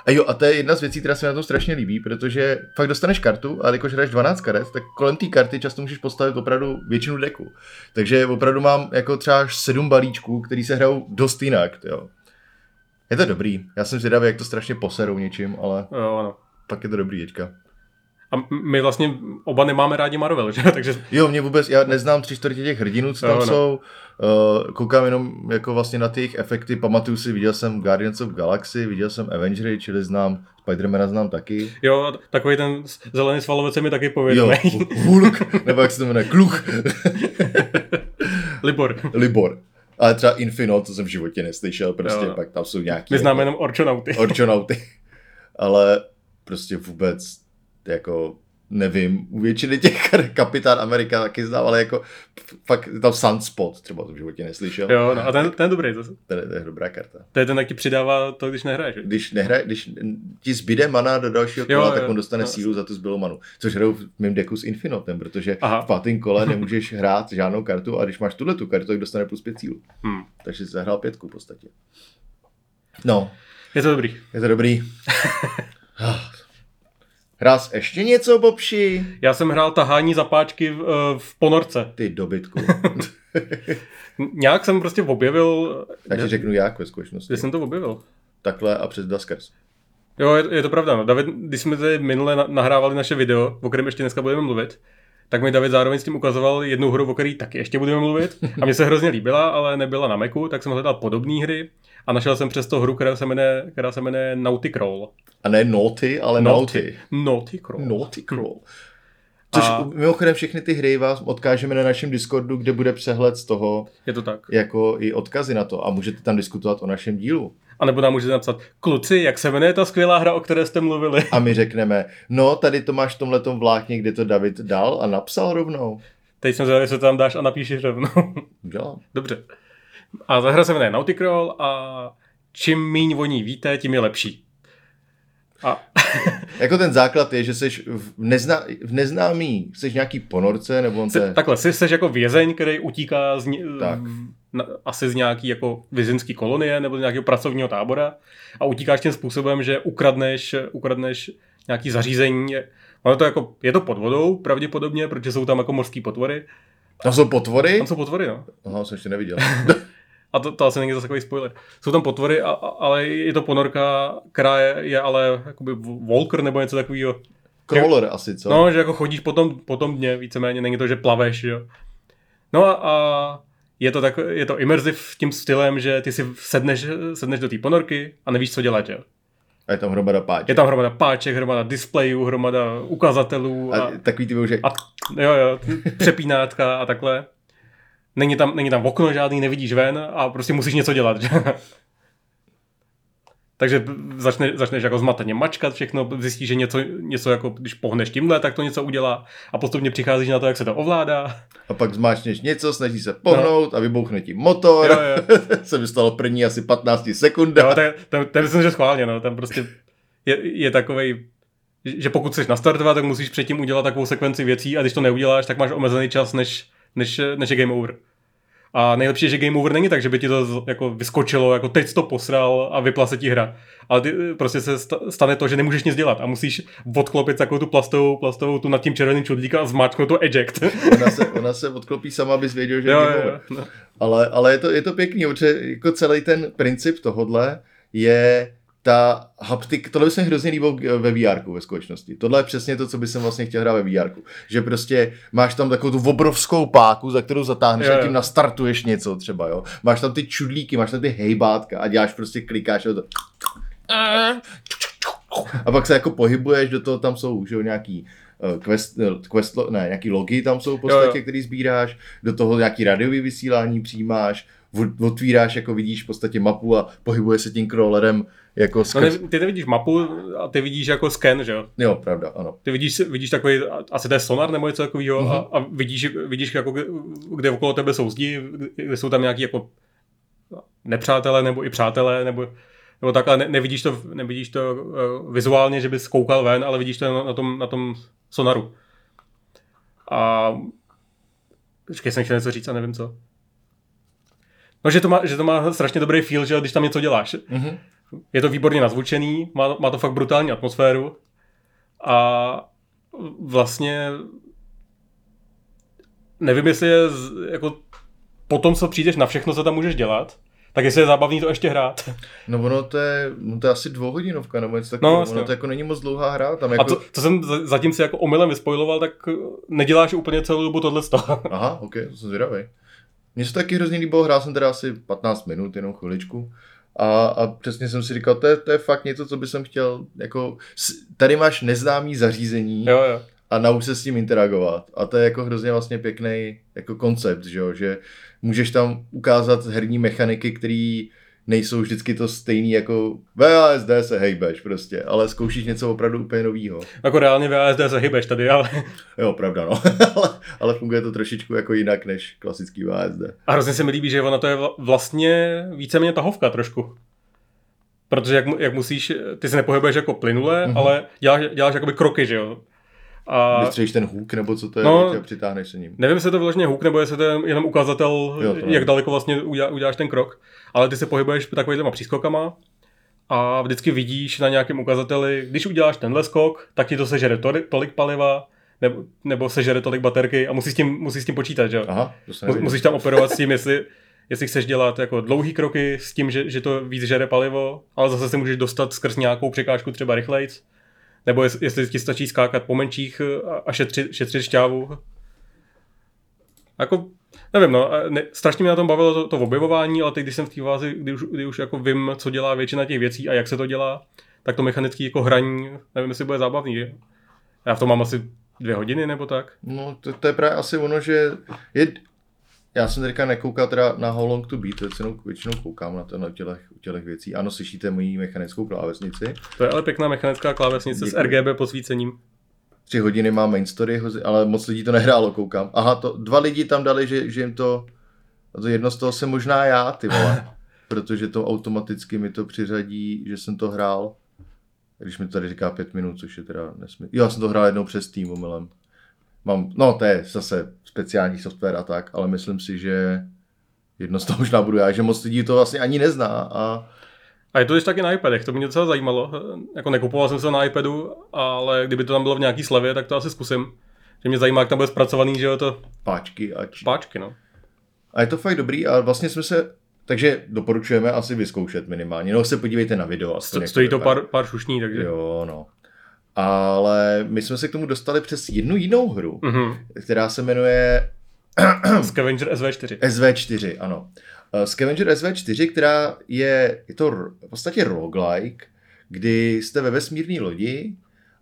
A jo, a to je jedna z věcí, která se mi na tom strašně líbí, protože fakt dostaneš kartu, ale jakož hraješ 12 karet, tak kolem té karty často můžeš postavit opravdu většinu deku. Takže opravdu mám jako třeba až 7 balíčků, který se hrajou dost jinak, jo. Je to dobrý. Já jsem zvědavý, jak to strašně poserou něčím, ale Jo, ano. pak je to dobrý teďka. A my vlastně oba nemáme rádi Marvel, že? Takže Jo, mě vůbec, já neznám tři čtvrtě těch hrdinů, co tam Jo, no. jsou. Uh, koukám jenom jako vlastně na ty jejich efekty, pamatuju si, viděl jsem Guardians of Galaxy, viděl jsem Avengery, čili znám, Spidermana znám taky. jo, takový ten zelený svalovec je mi taky Jo, povědomý. Hulk, nebo jak se to jmenuje, Kluch, Libor. Libor. Ale třeba Infinite, to jsem v životě neslyšel, prostě Jo, no. pak tam jsou nějaký My známe jenom Orčonauty. orčonauty. Ale prostě vůbec jako nevím, u většiny těch kapitán Amerika taky znám, ale jako fakt tam Sunspot, třeba to v životě neslyšel. Jo, no a ten, ten je dobrý. To, To je, to je dobrá karta. to je ten, ti přidává to, když nehraješ. že? Když, nehraje, když ti zbyde mana do dalšího kola, Jo, tak jo, on dostane jo. sílu za tu zbylou manu. Což hrajou v mém deku s Infinotem, protože Aha. V pátém kole nemůžeš hrát žádnou kartu a když máš tuhle tu kartu, tak dostane plus pět sílu. Hm. Takže jsi zahrál pětku v podstatě. No, Je to dobrý. je to dobrý. Hrál ještě něco, Bobši? Já jsem hrál tahání zapáčky v, eh, v ponorce. Ty dobytku. Nějak jsem prostě objevil... Tak ti kde, řeknu jak ve skutečnosti. kde jsem to objevil? Takhle a přes Duskers. Jo, je, je to pravda. No. David, když jsme tady minule na, nahrávali naše video, o kterém ještě dneska budeme mluvit, tak mi David zároveň s tím ukazoval jednu hru, o které taky ještě budeme mluvit. A mně se hrozně líbila, ale nebyla na Macu, tak jsem hledal podobné hry a našel jsem přesto hru, která se jmenuje, která se jmenuje Naughty Crawl. A ne Naughty, ale Naughty. Naughty Crawl. Naughty Crawl. Což A- mimochodem všechny ty hry vás odkážeme na našem Discordu, kde bude přehled z toho, Je to tak. jako i odkazy na to a můžete tam diskutovat o našem dílu. A nebo nám můžete napsat, kluci, jak se jmenuje ta skvělá hra, o které jste mluvili? A my řekneme, no tady to máš v tomhletom vlákně, kde to David dal a napsal rovnou. Teď jsem zvědavý, jestli to tam dáš a napíšeš rovnou. Udělám. Dobře. A ta hra se jmenuje Naughty Crawl a čím míň o ní víte, tím je lepší. A Jako ten základ je, že jsi v, nezná, v neznámý, jsi nějaký ponorce, nebo on Se, takhle, jsi, jsi jako vězeň, který utíká z, Tak. na, asi z nějaký jako vězeňský kolonie nebo z nějakého pracovního tábora a utíkáš tím způsobem, že ukradneš, ukradneš nějaký zařízení. Ono to jako, je to pod vodou pravděpodobně, protože jsou tam jako mořský potvory. Tam jsou potvory? Tam jsou potvory, no. Aha, jsem ještě neviděl. A to, to asi není zase takový spoiler. Jsou tam potvory, a, a, ale je to ponorka, která je, je ale jakoby Walker nebo něco takového. Crawler asi, co? No, že jako chodíš po tom, po tom dně, víceméně, není to, že plaveš, jo. No a, a je to, tak, je to immersive tím stylem, že ty si sedneš, sedneš do té ponorky a nevíš, co dělat, jo. A je tam hromada páč. Je tam hromada páček, hromada displejů, hromada ukazatelů a, A takový ty že... a jo, jo, přepínátka a takhle. Není tam, není tam okno žádný, nevidíš ven a prostě musíš něco dělat. Že? Takže začne, začneš jako zmateně mačkat všechno, zjistíš, že něco, něco jako, když pohneš tímhle, tak to něco udělá a postupně přicházíš na to, jak se to ovládá. A pak zmáčneš něco, snaží se pohnout a vybouchne ti motor. Jo, jo. se mi stalo první asi 15 sekunda. Jo, ten, ten, ten myslím, že schválně, no, tam prostě je, je takovej, že pokud chceš nastartovat, tak musíš předtím udělat takovou sekvenci věcí a když to neuděláš, tak máš omezený čas, než, než, než je game over. A nejlepší je, že game over není tak, že by ti to jako vyskočilo, jako teď jsi to posral a vypla se ti hra. Ale ty, prostě se sta- stane to, že nemůžeš nic dělat a musíš odklopit takovou tu plastovou, plastovou tu nad tím červeným čudlíka a zmáčknout to eject. Ona se, ona se odklopí sama, abys věděl, že jo, game jo. over. No. Ale, ale je, to, je to pěkný, protože jako celý ten princip tohodle je ta haptik, tohle by se mi hrozně líbilo ve VR ve skutečnosti. Tohle je přesně to, co by jsem vlastně chtěl hrát ve VR. Že prostě máš tam takovou tu obrovskou páku, za kterou zatáhneš Jo, a jo. tím nastartuješ něco třeba, jo. Máš tam ty čudlíky, máš tam ty hejbátka a děláš prostě klikáš a to... A pak se jako pohybuješ, do toho tam jsou že jo, nějaký eh, quest, eh, quest, ne, nějaký logy tam jsou v podstatě, Jo, jo. který sbíráš, do toho nějaký radiový vysílání přijímáš, otvíráš, jako vidíš v podstatě mapu a pohybuje se tím crawlerem jako No, skrz... ne, ty nevidíš mapu a ty vidíš jako scan, že jo? Jo, pravda, ano. Ty vidíš, vidíš takový, asi to je sonar nebo něco takového Mhm. a, a vidíš, vidíš jako, kde- okolo tebe jsou zdi, kde jsou tam nějaký jako nepřátelé nebo i přátelé, nebo, nebo takhle, ne, nevidíš to, nevidíš to uh, vizuálně, že bys koukal ven, ale vidíš to na, na, tom, na tom sonaru. A počkej, jsem chtěl něco říct a nevím co. No, že to má, že to má strašně dobrý feel, že když tam něco děláš. Mhm. Je to výborně nazvučený, má, má to fakt brutální atmosféru a vlastně nevím, jestli je z, jako po tom, co přijdeš na všechno, co tam můžeš dělat, tak jestli je zábavný to ještě hrát. No ono to je, no to je asi dvouhodinovka nebo něco takového, No, no, jasně. ono to jako není moc dlouhá hra, tam A jako... to, co jsem za- zatím si jako omylem vyspojiloval, tak neděláš úplně celou dobu tohle Aha, ok, to jsem zvědavý. Mně se taky hrozně líbilo, hrál jsem teda asi 15 minut, jenom chviličku. A, a přesně jsem si říkal, to je, to je fakt něco, co bych chtěl, jako, tady máš neznámý zařízení jo, jo. a nauč se s tím interagovat. A to je jako hrozně vlastně pěkný jako koncept, že, jo? že můžeš tam ukázat herní mechaniky, které nejsou vždycky to stejný jako VASD se hejbeš prostě, ale zkoušíš něco opravdu úplně novýho. Jako reálně VASD se hybeš tady, ale Jo, pravda, no. ale, ale funguje to trošičku jako jinak než klasický VASD. a hrozně se mi líbí, že ona to je vla- vlastně víceméně tahovka trošku. Protože jak, jak musíš, ty se nepohybuješ jako plynule, Mhm. mm-hmm. ale děláš, děláš jakoby kroky, že jo. A Vystřelíš ten hůk, nebo co to je, No. no, přitáhneš se ním. nevím, jestli je to vyloženě hook, nebo jestli to je jenom ukazatel, Jo, to jak nevím. daleko vlastně udělá, uděláš ten krok. Ale ty se pohybuješ takovýma přískokama a vždycky vidíš na nějakém ukazateli, když uděláš tenhle skok, tak ti to sežere tolik, tolik paliva, nebo, nebo sežere tolik baterky a musíš s tím, musíš s tím počítat, že jo. Aha, to. Musíš tam operovat s tím, jestli, jestli chceš dělat jako dlouhý kroky s tím, že, že to víc žere palivo, ale zase se můžeš dostat skrz nějakou překážku třeba rychlejc, nebo jest, jestli ti stačí skákat po menších a, a šetřit, šetřit šťávu. Jako, nevím, no, ne, strašně mě na tom bavilo to, to objevování, ale teď, když jsem v té fázi, kdy už, kdy už jako vím, co dělá většina těch věcí a jak se to dělá, tak to mechanické jako hraní, nevím, jestli bude zábavný. Já v tom mám asi dvě hodiny nebo tak. No, to, to je právě asi ono, že je, já jsem teďka nekoukal teda na How Long to Beat, většinou, většinou koukám na, to, na tělech, tělech věcí. Ano, slyšíte moji mechanickou klávesnici. To je ale pěkná mechanická klávesnice s Děkuji. RGB posvícením. Tři hodiny má main story, ale moc lidí to nehrálo, koukám. Aha, to, dva lidi tam dali, že, že jim to, to jedno z toho jsem možná já, ty vole. protože to automaticky mi to přiřadí, že jsem to hrál. Když mi to tady říká pět minut, což je teda nesmysl. Jo, já jsem to hrál jednou přes Steam omylem. Mám, no to je zase speciální software a tak, ale myslím si, že jedno z toho možná budu já, že moc lidí to vlastně ani nezná a a je to ještě taky na iPadech, to mě docela zajímalo. Jako nekupoval jsem se na iPadu, ale kdyby to tam bylo v nějaký slevě, tak to asi zkusím. Že mě zajímá, jak tam bude zpracovaný, že jo, to... Páčky a či... Páčky, no. A je to fakt dobrý a vlastně jsme se takže doporučujeme asi vyzkoušet minimálně. No se podívejte na video. Sto, stojí to pár, pár šušní, takže... Jo, no. Ale my jsme se k tomu dostali přes jednu jinou hru, mm-hmm. která se jmenuje... Scavenger SV4. SV4, ano. Uh, Scavenger SV4, která je, je to v podstatě roguelike, kdy jste ve vesmírné lodi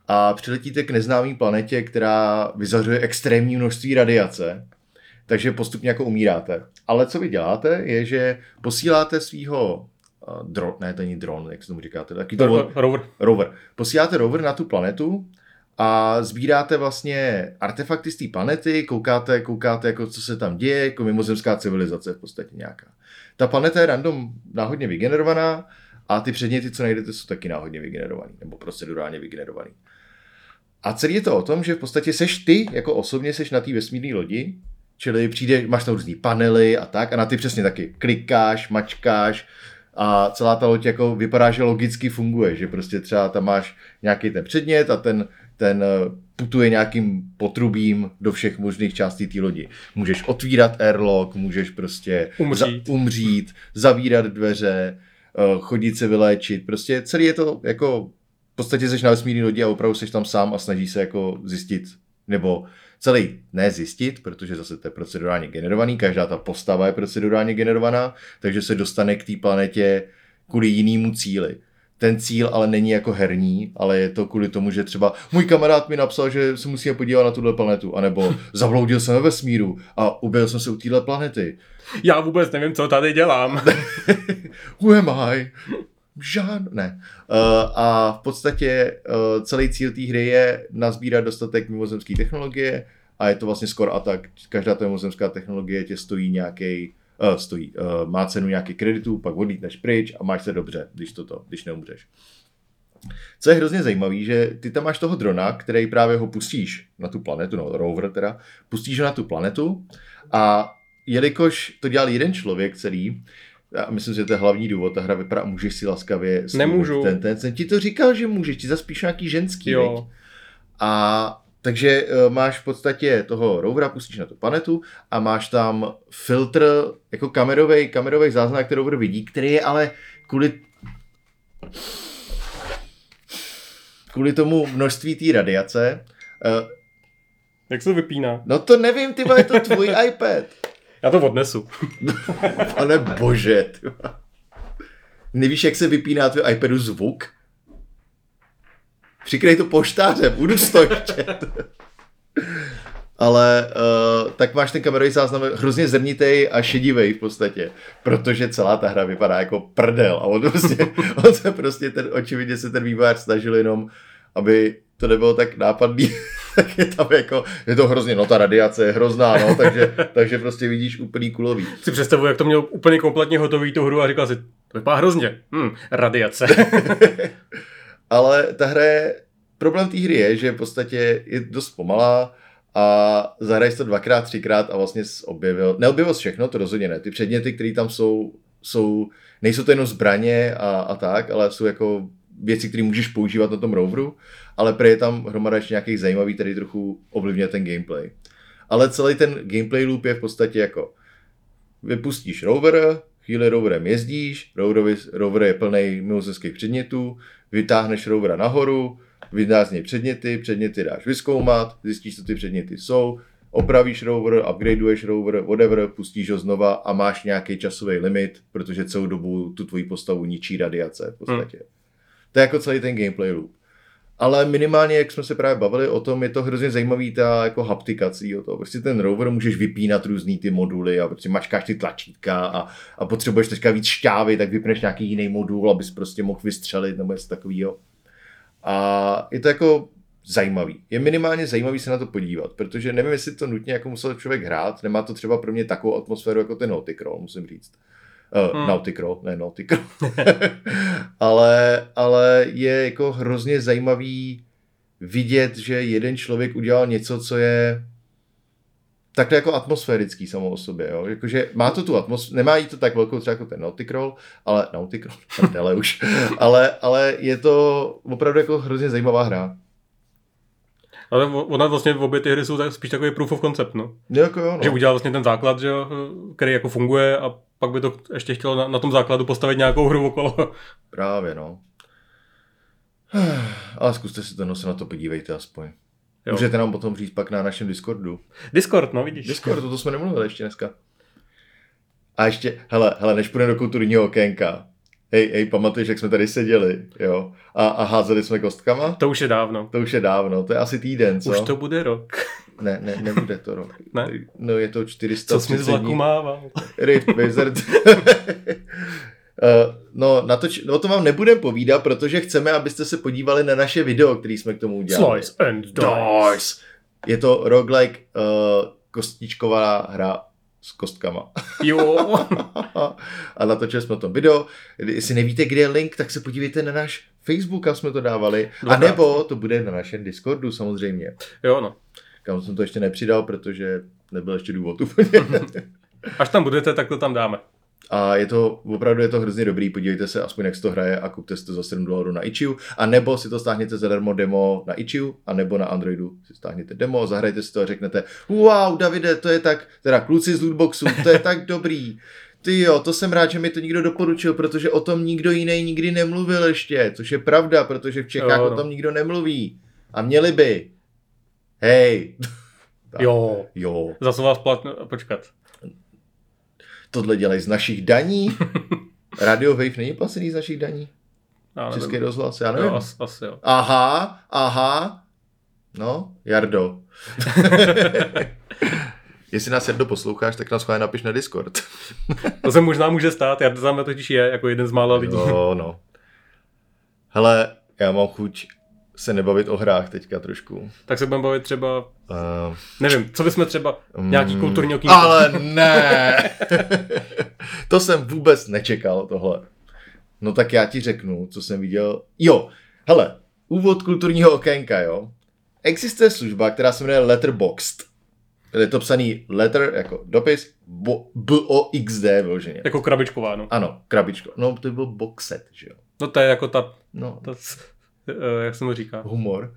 a přiletíte k neznámé planetě, která vyzařuje extrémní množství radiace, takže postupně jako umíráte. Ale co vy děláte, je, že posíláte svého dron, ne, to není dron, jak se tomu říkáte, taky to rover. rover. Posíláte rover na tu planetu a sbíráte vlastně artefakty z té planety, koukáte, koukáte, jako co se tam děje, jako mimozemská civilizace v podstatě nějaká. Ta planeta je random náhodně vygenerovaná a ty předměty, co najdete, jsou taky náhodně vygenerovaný, nebo procedurálně vygenerovaný. A celý je to o tom, že v podstatě seš ty, jako osobně seš na té vesmírné lodi, čili přijde, máš tam různý panely a tak, a na ty přesně taky klikáš, mačkáš, a celá ta loď jako vypadá, že logicky funguje, že prostě třeba tam máš nějaký ten předmět a ten, ten eh, putuje nějakým potrubím do všech možných částí té lodi. Můžeš otvírat airlock, můžeš prostě umřít, za, umřít zavírat dveře, eh, chodit se vyléčit, prostě celý je to jako v podstatě jsi na vesmírné lodi a opravdu jsi tam sám a snaží se jako zjistit, nebo celý nezjistit, protože zase to je procedurálně generovaný, každá ta postava je procedurálně generovaná, takže se dostane k té planetě kvůli jinému cíli ten cíl ale není jako herní, ale je to kvůli tomu, že třeba můj kamarád mi napsal, že se musíme podívat na tuhle planetu, anebo zabloudil jsem ve vesmíru a ubil jsem se u téhle planety. Já vůbec nevím, co tady dělám. Who am I? Žán, ne. Uh, a v podstatě uh, celý cíl té hry je nazbírat dostatek mimozemské technologie a je to vlastně skoro a tak. Každá ta mimozemská technologie tě stojí nějaký uh, stojí, uh, má cenu nějaký kreditů, pak odlítneš pryč a máš se dobře, když, toto, když neumřeš. Co je hrozně zajímavé, že ty tam máš toho drona, který právě ho pustíš na tu planetu, no rover teda, pustíš ho na tu planetu a jelikož to dělal jeden člověk celý, já myslím, že to je hlavní důvod, ta hra vypadá, můžeš si laskavě Nemůžu. Ten, ten, ten, ti to říkal, že můžeš, ti zaspíš nějaký ženský, jo. A takže uh, máš v podstatě toho rovera, pustíš na tu planetu a máš tam filtr, jako kamerový, kamerový záznam, který rover vidí, který je ale kvůli kvůli tomu množství té radiace. Uh, Jak se to vypíná? No to nevím, ty je to tvůj iPad. Já to odnesu. Pane bože. Tyba. Nevíš, jak se vypíná tvůj iPadu zvuk? Přikrej to poštářem, budu ještě. Ale uh, tak máš ten kamerový záznam hrozně zrnitý a šedivý v podstatě, protože celá ta hra vypadá jako prdel a on, prostě, on se prostě ten, očividně se ten vývojář snažil jenom, aby to nebylo tak nápadný, tak je tam jako, je to hrozně, no ta radiace je hrozná, no, takže, takže prostě vidíš úplný kulový. Si představuji, jak to měl úplně kompletně hotový tu hru a říkal si, to vypadá hrozně, hm, radiace. ale ta hra je, problém té hry je, že v podstatě je dost pomalá a zahraješ to dvakrát, třikrát a vlastně objevil, neobjevil všechno, to rozhodně ne. Ty předměty, které tam jsou, jsou, nejsou to jenom zbraně a, a tak, ale jsou jako věci, které můžeš používat na tom roveru, ale prý je tam hromada ještě nějakých zajímavý, který trochu ovlivňuje ten gameplay. Ale celý ten gameplay loop je v podstatě jako vypustíš rover, chvíli roverem jezdíš, rover je plný mimozemských předmětů, vytáhneš rovera nahoru, vydáš z něj předměty, předměty dáš vyskoumat, zjistíš, co ty předměty jsou, opravíš rover, upgradeuješ rover, whatever, pustíš ho znova a máš nějaký časový limit, protože celou dobu tu tvoji postavu ničí radiace v podstatě. Hmm. To je jako celý ten gameplay loop. Ale minimálně, jak jsme se právě bavili o tom, je to hrozně zajímavý ta jako haptika celého toho. Prostě ten rover můžeš vypínat různý ty moduly a prostě mačkáš ty tlačítka a, a potřebuješ teďka víc šťávy, tak vypneš nějaký jiný modul, abys prostě mohl vystřelit nebo něco takového. A je to jako zajímavý. Je minimálně zajímavý se na to podívat, protože nevím, jestli to nutně jako musel člověk hrát, nemá to třeba pro mě takovou atmosféru jako ten Nautic Roll, musím říct. Uh, hmm. Nautic Roll, ne Nautic Roll. ale, ale je jako hrozně zajímavý vidět, že jeden člověk udělal něco, co je takhle jako atmosférický samo o sobě, jo. Jakože má to tu atmosféru, nemá jí to tak velkou třeba jako ten Nautic Roll, ale Nautic Roll, ale už, ale, ale je to opravdu jako hrozně zajímavá hra. Ale ona vlastně v obě ty hry jsou tak spíš takový proof of concept, no. Jako jo, no. Že udělal vlastně ten základ, že jo, který jako funguje a pak by to ještě chtělo na, na tom základu postavit nějakou hru okolo. Právě, no. Ale zkuste si to, no se na to podívejte aspoň. Jo. Můžete nám potom říct pak na našem Discordu. Discord, no vidíš. Discord, to, to jsme nemluvili ještě dneska. A ještě, hele, hele, než půjdeme do kulturního okénka, hej, hej, pamatuješ, jak jsme tady seděli, jo, a, a házeli jsme kostkama? To už je dávno. To už je dávno, to je asi týden, co? Už to bude rok. Ne, ne, nebude to rok. Ne? No je to 430 Co jsi mi z vlaku mával? Rift Wizard. Uh, no, na to, no to vám nebudem povídat, protože chceme, abyste se podívali na naše video, který jsme k tomu udělali. Slice and dice. Je to roguelike uh, kostičková hra s kostkama. Jo. a natočili jsme to video. Jestli nevíte, kde je link, tak se podívejte na náš Facebook, kam jsme to dávali. A nebo to bude na našem Discordu samozřejmě. Jo, no. Kam jsem to ještě nepřidal, protože nebyl ještě důvod úplně. Až tam budete, tak to tam dáme. A je to, opravdu je to hrozně dobrý, podívejte se aspoň jak se to hraje a kupte si to za 7 dolarů na Ichiu, a nebo si to stáhněte zadarmo demo na Ichiu, a nebo na Androidu si stáhněte demo, zahrajte si to a řeknete, wow, Davide, to je tak, teda kluci z Lootboxu, to je tak dobrý. Ty jo, to jsem rád, že mi to někdo doporučil, protože o tom nikdo jiný nikdy nemluvil ještě, což je pravda, protože v Čechách jo, no. o tom nikdo nemluví. A měli by. Hej. jo. Jo. Zase vás plat... Počkat tohle dělají z našich daní. Radio Wave není placený z našich daní? Já Český rozhlas, já nevím. Jo, as, asi jo. Aha, aha. No, Jardo. Jestli nás Jardo posloucháš, tak nás chvále napiš na Discord. to se možná může stát, Jardo tam totiž je jako jeden z mála lidí. Jo, no. Hele, já mám chuť se nebavit o hrách teďka trošku. Tak se budeme bavit třeba, uh, nevím, co bychom třeba, um, nějaký mm, kulturní okýnko. Ale ne! to jsem vůbec nečekal tohle. No tak já ti řeknu, co jsem viděl. Jo, hele, úvod kulturního okénka, jo. Existuje služba, která se jmenuje Letterboxd. Je to psaný letter jako dopis, B-O-X-D vyloženě. Jako krabičková, no. Ano, krabičko. No to byl boxet, že jo. No to je jako ta, no. ta jak se mu říká? Humor.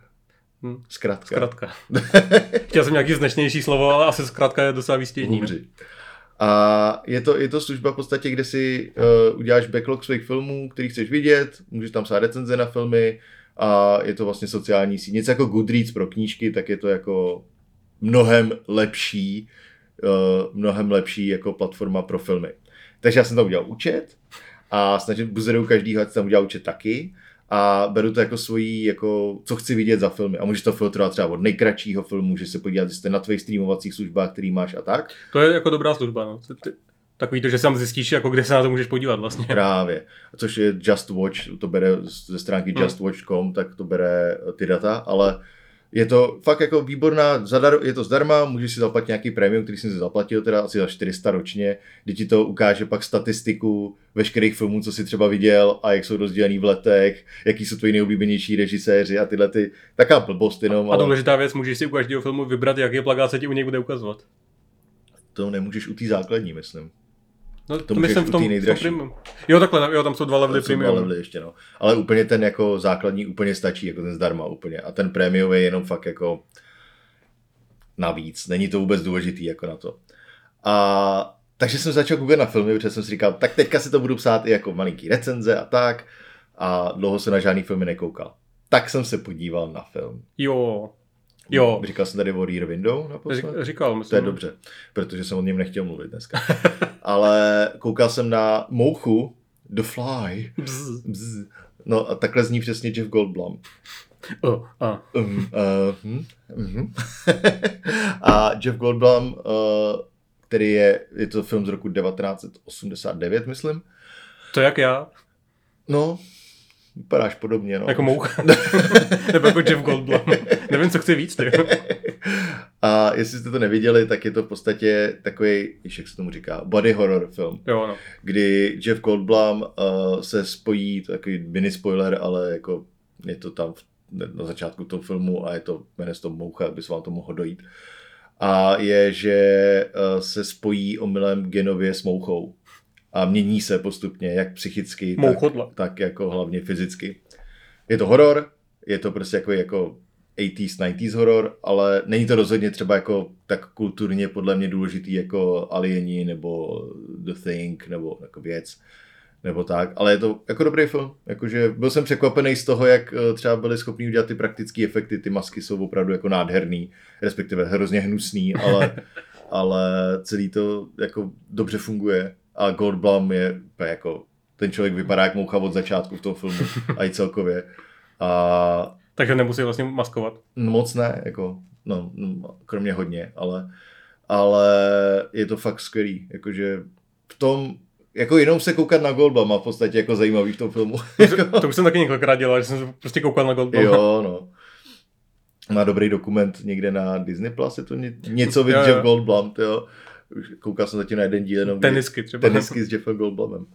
Hm. Zkratka. Zkratka. Chtěl jsem nějaký značnější slovo, ale asi zkratka je docela výstěžní. A je to, je to služba v podstatě, kde si uh, uděláš backlog svých filmů, který chceš vidět, můžeš tam psát recenze na filmy a je to vlastně sociální síť. Něco jako Goodreads pro knížky, tak je to jako mnohem lepší, uh, mnohem lepší jako platforma pro filmy. Takže já jsem tam udělal účet a snažím buzeru každýho, ať tam udělal účet taky a beru to jako svojí, jako, co chci vidět za filmy. A můžeš to filtrovat třeba od nejkratšího filmu, můžeš se podívat, jestli na tvých streamovacích službách, který máš a tak. To je jako dobrá služba, no. Takový to, že sám zjistíš, jako kde se na to můžeš podívat vlastně. Právě. Což je Just Watch, to bere ze stránky hmm. justwatch.com, tak to bere ty data, ale je to fakt jako výborná, zadar, je to zdarma, můžeš si zaplatit nějaký prémium, který jsem si zaplatil, teda asi za 400 ročně, kdy ti to ukáže pak statistiku veškerých filmů, co si třeba viděl a jak jsou rozdělený v letech, jaký jsou tvoji nejoblíbenější režiséři a tyhle ty, taká blbost jenom. A důležitá věc, můžeš si u každého filmu vybrat, jaký plagát se ti u něj bude ukazovat. To nemůžeš u té základní, myslím. No, to, to myslím v tom, v tom. Jo, takhle, jo, tam jsou dva levely premium. Dva levely ještě, no. Ale úplně ten jako základní úplně stačí, jako ten zdarma úplně. A ten premium je jenom fakt jako navíc. Není to vůbec důležitý jako na to. A takže jsem začal googlit na filmy, protože jsem si říkal, tak teďka si to budu psát i jako malinký recenze a tak. A dlouho se na žádný filmy nekoukal. Tak jsem se podíval na film. Jo. Jo. Říkal jsem tady o Rear Window naposled? Říkal, myslím. To je dobře, protože jsem o něm nechtěl mluvit dneska. Ale koukal jsem na Mouchu, The Fly. Bzz. Bzz. No a takhle zní přesně Jeff Goldblum. Oh, a. Um, uh, hm, uh, a Jeff Goldblum, uh, který je, je to film z roku 1989, myslím. To jak já? No, Vypadáš podobně, no. Jako moucha. Nebo jako Jeff Goldblum. Nevím, co chci víc, ty. A jestli jste to neviděli, tak je to v podstatě takový, jak se tomu říká, body horror film. Jo, no. Kdy Jeff Goldblum uh, se spojí, to takový mini spoiler, ale jako je to tam na začátku toho filmu a je to, jmenuje se to Moucha, aby se vám to mohlo dojít. A je, že uh, se spojí omylem genově s mouchou. A mění se postupně, jak psychicky, tak, tak jako hlavně fyzicky. Je to horor, je to prostě jako, jako 80s, 90s horor, ale není to rozhodně třeba jako tak kulturně podle mě důležitý jako Alieni nebo The Thing nebo jako věc nebo tak, ale je to jako dobrý film, jakože byl jsem překvapený z toho, jak eh, třeba byli schopni udělat ty praktické efekty, ty masky jsou opravdu jako nádherný, respektive hrozně hnusný, ale, ale celý to jako dobře funguje a Goldblum je jako ten člověk vypadá jak moucha od začátku v tom filmu a i celkově. A takže nemusí vlastně maskovat? Moc ne, jako, no, no kromě hodně, ale, ale je to fakt skvělý, jakože v tom, jako jenom se koukat na Goldblum má v podstatě jako zajímavý v tom filmu. To, to už jsem taky několikrát dělal, že jsem prostě koukal na Goldblum. Jo, no. Má dobrý dokument někde na Disney Plus, je to něco vidět Jeff Goldblum, jo. Koukal jsem zatím na jeden díl jenom. Tenisky třeba. Tenisky s Jeffem Goldblumem.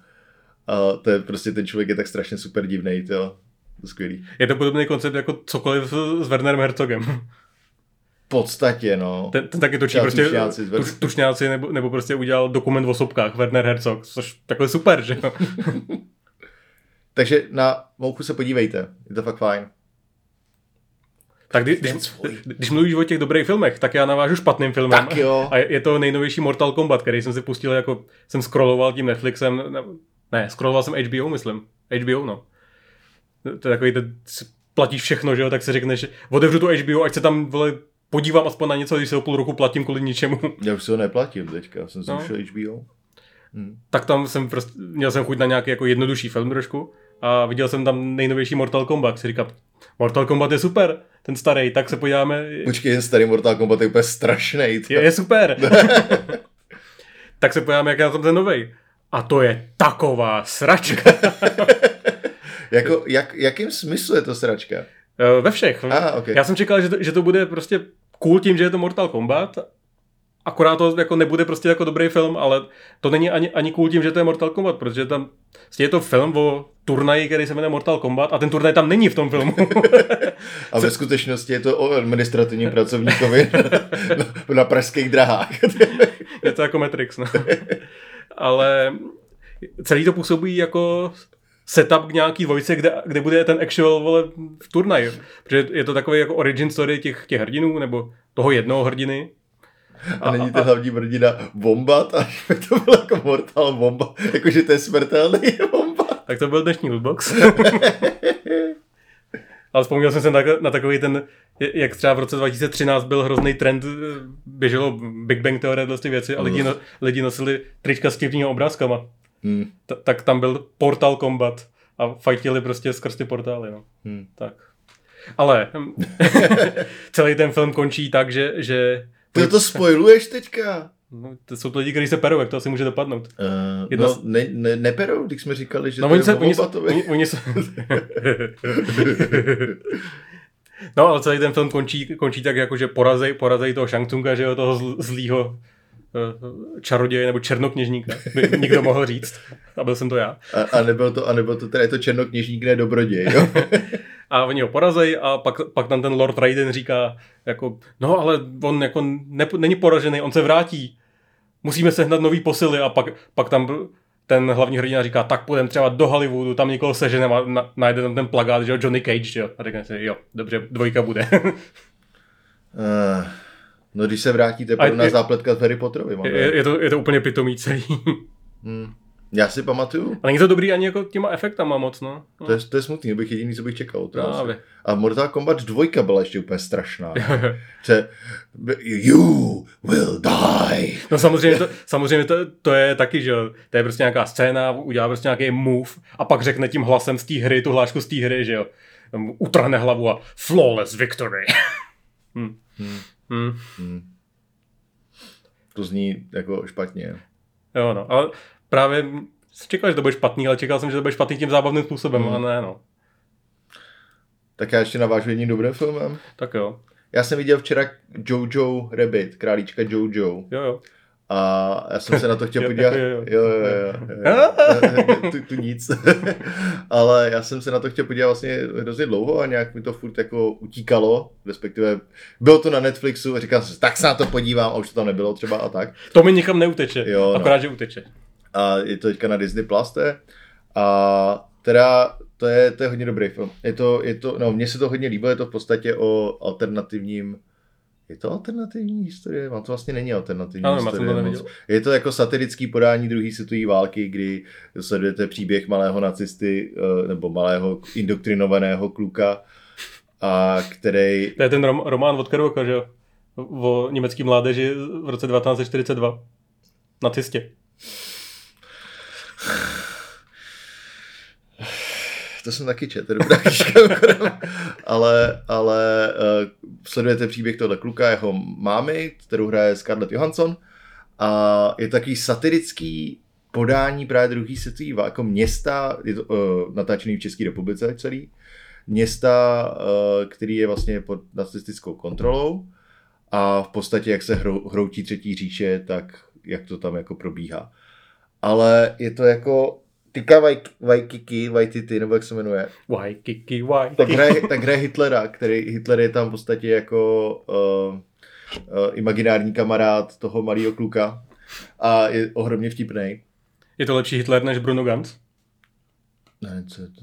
A to je prostě ten člověk je tak strašně super divný, jo. To skvělý. Je to podobný koncept jako cokoliv s Wernerem Herzogem. V podstatě, no. Ten, ten taky točí prostě tušňáci, tuš, tušňáci nebo, nebo prostě udělal dokument o sobkách Werner Herzog, což takhle super, že jo. Takže na Mouchu se podívejte, je to fakt fajn. Tak kdy, když, když mluvíš o těch dobrých filmech, tak já navážu špatným filmem. Tak jo. A je to nejnovější Mortal Kombat, který jsem si pustil jako, jsem scrolloval tím Netflixem, ne, scrolloval jsem HBO, myslím. HBO, no to je takový, to platíš všechno, že jo, tak si řekneš, otevřu tu HBO, ať se tam vole, podívám aspoň na něco, když se o půl roku platím kvůli ničemu. Já už se ho neplatím teďka, jsem zrušil no. HBO. Hmm. Tak tam jsem prostě, měl jsem chuť na nějaký jako jednodušší film trošku a viděl jsem tam nejnovější Mortal Kombat, si říkám, Mortal Kombat je super, ten starý, tak se podíváme. Počkej, ten starý Mortal Kombat je úplně strašný. Je, je super. tak se podíváme, jak je tam ten nový. A to je taková sračka. jako, jak, jakým smyslu je to sračka? Eh, ve všech. Ah, okay. Já jsem čekal, že to, že to bude prostě cool tím, že je to Mortal Kombat, akorát to jako nebude prostě jako dobrý film, ale to není ani, ani cool tím, že to je Mortal Kombat, protože tam prostě je to film o turnaji, který se jmenuje Mortal Kombat a ten turnaj tam není v tom filmu. a ve skutečnosti je to o administrativním pracovníkovi na, na pražských drahách. je to jako Matrix, no. Ale celý to působí jako setup k nějaký dvojce, kde, kde bude ten actual vole, v turnaj. Protože je to takový jako origin story těch, těch hrdinů, nebo toho jednoho hrdiny. A, není to a, hlavní hrdina Bombat, a to bylo jako Mortal Bomba, jakože to je smrtelný Bomba. Tak to byl dnešní lootbox. Ale vzpomněl jsem se na, na takový ten, jak třeba v roce 2013 byl hrozný trend, běželo Big Bang teorie, ty věci a lidi, no, lidi nosili trička s těmními obrázkama. Hmm. T- tak tam byl Portal Combat a fajtili prostě skrz ty portály. No. Hmm. Tak. Ale celý ten film končí tak, že... že Ty to spojuješ teďka? No, to jsou to lidi, kteří se perou, jak to asi může dopadnout. Uh, Jedna... No, ne, ne, neperou, když jsme říkali, že no, to oni je se, oni, se, oni, oni se... No, ale celý ten film končí, končí tak, jako, že porazej, porazej toho Shang Tsunga, že jo, toho zlýho Eh, čaroděje nebo černokněžníka, by někdo mohl říct. A byl jsem to já. A, a nebyl to, a nebyl to teda je to černokněžník, ne dobroděj, jo? a oni ho porazej a pak, pak tam ten Lord Raiden říká, jako, no ale on jako ne, není poražený, on se vrátí. Musíme sehnat nový posily a pak, pak tam ten hlavní hrdina říká, tak půjdeme třeba do Hollywoodu, tam někoho seženeme a na, najde tam ten plagát, že jo, Johnny Cage, že jo. A řekne si, jo, dobře, dvojka bude. uh... No když se vrátíte pro nás zápletka s Harry Potterovi. Je, je, to, je to úplně pitomý celý. Hmm. Já si pamatuju. A není to dobrý ani jako těma efektama moc, no. no. To, je, to je smutný, bych jediný, co bych čekal. No, a Mortal Kombat 2 byla ještě úplně strašná. Že, you will die. No samozřejmě, to, samozřejmě to, to, je taky, že to je prostě nějaká scéna, udělá prostě nějaký move a pak řekne tím hlasem z té hry, tu hlášku z té hry, že jo. Utrhne hlavu a flawless victory. hm. Hmm. Hmm. Hmm. To zní jako špatně. Jo, no, ale právě jsem čekal, že to bude špatný, ale čekal jsem, že to bude špatný tím zábavným způsobem, hmm. a ne, no. Tak já ještě navážu jedním dobrým filmem. Tak jo. já jsem viděl včera Jojo Rabbit, králíčka Jojo. Jo, jo. A já jsem se na to chtěl podívat. jo, Jo, jo. jo, jo. jo. tu, tu nic. Ale já jsem se na to chtěl podívat vlastně hrozně dlouho a nějak mi to furt jako utíkalo, respektive bylo to na Netflixu a říkal jsem si, tak se na to podívám a už to tam nebylo třeba a tak. To mi nikam neuteče. Jo, no. Akorát, že uteče. A je to teďka na Disney Plus, to je. A teda to je, to je hodně dobrý film. Je to, je to, no, mně se to hodně líbilo, je to v podstatě o alternativním je to alternativní historie? Mám to vlastně není alternativní Ano, historie. to moc. Je to jako satirický podání druhé světové války, kdy sledujete příběh malého nacisty eh, nebo malého indoktrinovaného kluka, a který To je ten rom- román od Kerouaka, že jo? O německý mládeži v roce 1942. Na to jsem taky četl, dobrá knížka, mimochodem. ale, ale uh, sledujete příběh tohle kluka, jeho mámy, kterou hraje Scarlett Johansson a je to takový satirický podání právě druhý světový jako města, je to uh, natáčený v České republice celý, města, uh, který je vlastně pod nacistickou kontrolou a v podstatě jak se hrou, hroutí třetí říše, tak jak to tam jako probíhá. Ale je to jako Tika Waik- Waikiki, Waititi, nebo jak se jmenuje, Why, kiki, why. tak hraje, tak hraje Hitlera, který Hitler je tam v podstatě jako uh, uh, imaginární kamarád toho malého kluka a je ohromně vtipný. Je to lepší Hitler než Bruno Ganz? Ne, co je to?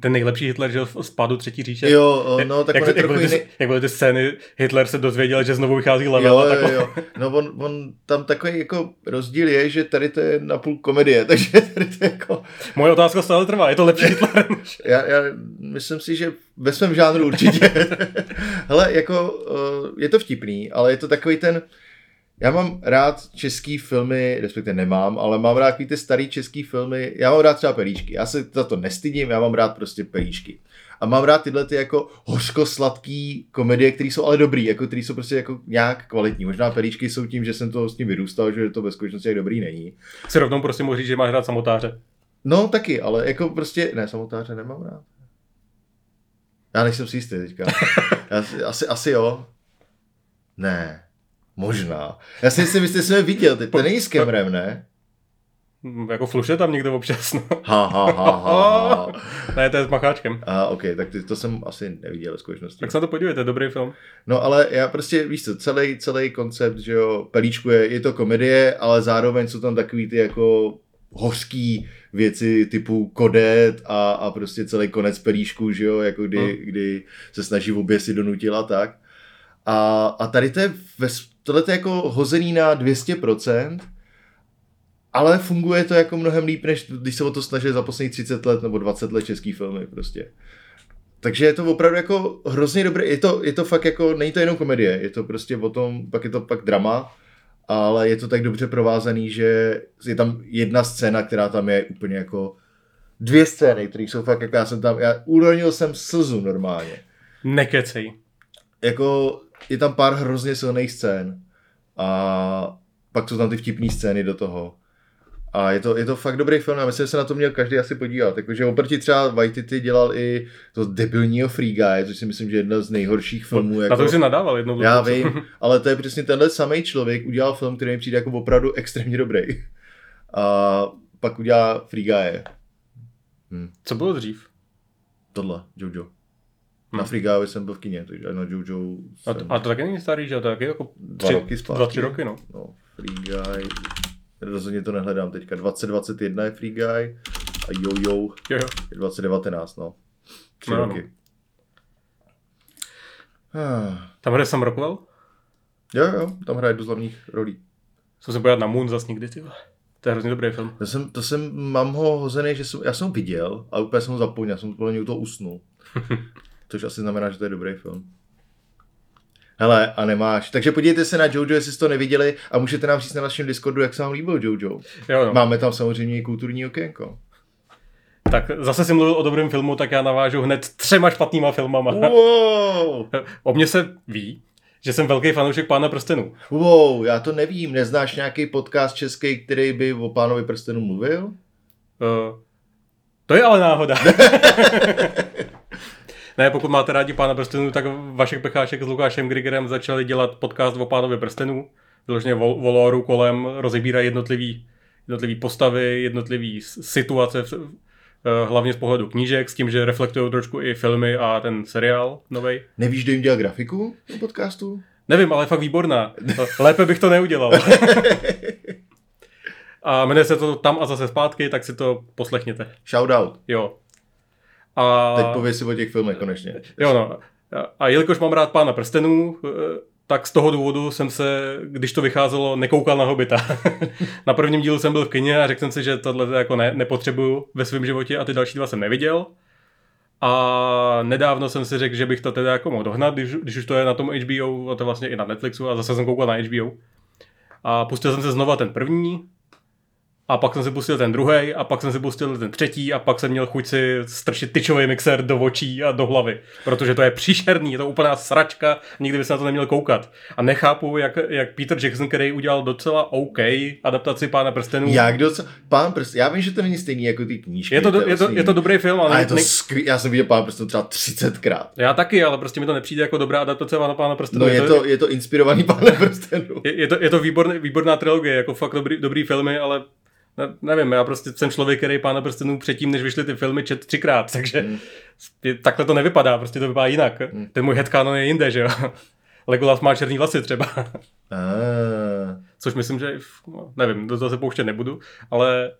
Ten nejlepší Hitler, že v spádu třetí říše. Jo, no, tak jak, on je jak, byly ty, jiný. jak byly ty scény, Hitler se dozvěděl, že znovu vychází level. Jo, a jo, takhle. jo. No on, on, tam takový jako rozdíl je, že tady to je napůl komedie, takže tady to je jako, Moje otázka stále trvá, je to lepší Hitler já, já myslím si, že ve svém žánru určitě. Hele, jako uh, je to vtipný, ale je to takový ten, já mám rád český filmy, respektive nemám, ale mám rád ty starý český filmy, já mám rád třeba pelíčky, já se za to nestydím, já mám rád prostě pelíčky. A mám rád tyhle ty jako hořko-sladký komedie, které jsou ale dobrý, jako které jsou prostě jako nějak kvalitní. Možná pelíčky jsou tím, že jsem to s tím vyrůstal, že to ve skutečnosti jak dobrý není. Si rovnou prostě mohl říct, že máš rád samotáře. No taky, ale jako prostě, ne, samotáře nemám rád. Já nejsem si jistý teďka. Já, si- asi, asi jo. Ne, možná. Já si myslím, že jste jsme viděl, ty, to není s Kemrem, ne? Hm, Jako fluše tam někdo občas, no. Ha, ha, ha, ha, ha. ne, to je s macháčkem. A ok, tak ty, to jsem asi neviděl ve skutečnosti. Tak se na to podívejte, dobrý film. No ale já prostě, víš co, celý, celý koncept, že jo, Pelíčku je, je to komedie, ale zároveň jsou tam takový ty jako hořký věci typu kodet a, a prostě celý konec Pelíšku, že jo, jako kdy, Hmm. kdy se snaží oběsit donutil a tak. A, a tady to je, ve, tohle to je jako hozený na 200%, ale funguje to jako mnohem líp, než když se o to snaží za posledních 30 let nebo 20 let český filmy prostě. Takže je to opravdu jako hrozně dobré, je to, je to fakt jako, není to jenom komedie, je to prostě o tom, pak je to pak drama, ale je to tak dobře provázaný, že je tam jedna scéna, která tam je úplně jako dvě scény, které jsou fakt, jako já jsem tam, já uronil jsem slzu normálně. Nekecej. Jako je tam pár hrozně silných scén a pak jsou tam ty vtipné scény do toho. A je to, je to fakt dobrý film a myslím, že se na to měl každý asi podívat. Jakože oproti třeba Waititi dělal i to debilního Free Guy, což si myslím, že je jedna z nejhorších filmů. Na jako... to už jsi nadával jednou. Já vím, ale to je přesně tenhle samý člověk udělal film, který mi přijde jako opravdu extrémně dobrý. A pak udělá Free Guy. Co bylo dřív? Tohle, Jojo. Hm. Na Free Guy jsem byl v kině, takže na Jojo A, jsem to, a to taky není starý, že? To taky jako dva tři, roky zpátky. dva, tři roky, no. No, Free Guy. Rozhodně to nehledám teďka. 2021 je Free Guy a Jojo Jo, jo. je 2019, no. Tři No, no. roky. Ah. Tam hraje Sam Rockwell? Jo, jo, tam hraje do hlavních rolí. Jsem se podívat na Moon zas někdy, ty. To je hrozně dobrý film. To jsem, to jsem, mám ho hozený, že jsem, já jsem ho viděl, ale úplně jsem ho zapomněl, já jsem podle něj u toho usnul. Což asi znamená, že to je dobrý film. Hele, a nemáš. Takže podívejte se na Jojo, jestli jste to neviděli a můžete nám říct na našem Discordu, jak se vám líbil Jojo. Jo, no. Máme tam samozřejmě i kulturní okénko. Tak zase si mluvil o dobrém filmu, tak já navážu hned třema špatnýma filmama. Wow, O mně se ví, že jsem velký fanoušek Pána prstenů. wow, já to nevím. Neznáš nějaký podcast český, který by o pánovi prstenu mluvil? Uh, to je ale náhoda. Ne, pokud máte rádi Pána prstenů, tak Vašek Pechášek s Lukášem Grigerem začali dělat podcast o Pánově prstenů. Vyloženě vol- voloru kolem rozebírají jednotlivý, jednotlivý postavy, jednotlivý situace, v- eh, hlavně z pohledu knížek, s tím, že reflektují trošku i filmy a ten seriál novej. Nevíš, kdo jim dělal grafiku do podcastu? Nevím, ale je fakt výborná. Lépe bych to neudělal. A jmenuje se to Tam a zase zpátky, tak si to poslechněte. Shoutout. Jo. A... Teď pověz si o těch filmech konečně. Jo, no. A- jelikož mám rád Pána prstenů, tak z toho důvodu jsem se, když to vycházelo, nekoukal na Hobita. na prvním dílu jsem byl v kině a řekl jsem si, že tohle jako ne, nepotřebuju ve svém životě a ty další dva jsem neviděl. A nedávno jsem si řekl, že bych to teda jako mohl dohnat, když, když už to je na tom HBO, a to vlastně i na Netflixu a zase jsem koukal na HBO. A pustil jsem se znova ten první, a pak jsem si pustil ten druhý, a pak jsem si pustil ten třetí, a pak jsem měl chuť si strčit tyčový mixer do očí a do hlavy. Protože to je příšerný, je to úplná sračka, nikdy by se na to neměl koukat. A nechápu, jak, jak Peter Jackson, který udělal docela OK adaptaci Pána prstenů. Jak docela... Pán prst, já vím, že to není stejný jako ty knížky. je, to, do, je, to, je to dobrý film, ale A je to ne, skvělý, já jsem viděl Pán prstů třeba 30krát. já taky, ale prostě mi to nepřijde jako dobrá adaptace na Pána prstenů. No je to, je to inspirovaný Pánem prstenů. je, je, to, je to výborný, výborná trilogie, jako fakt dobrý, dobrý filmy, ale ne, nevím, já prostě jsem člověk, který Pána prstenů předtím, než vyšly ty filmy, čet třikrát, takže je, takhle to nevypadá, prostě to vypadá jinak. Hmm. Ten můj headcanon je jinde, že jo. Legolas má černý vlasy třeba, Ah, což myslím, že no, nevím, do toho se pouštět nebudu, ale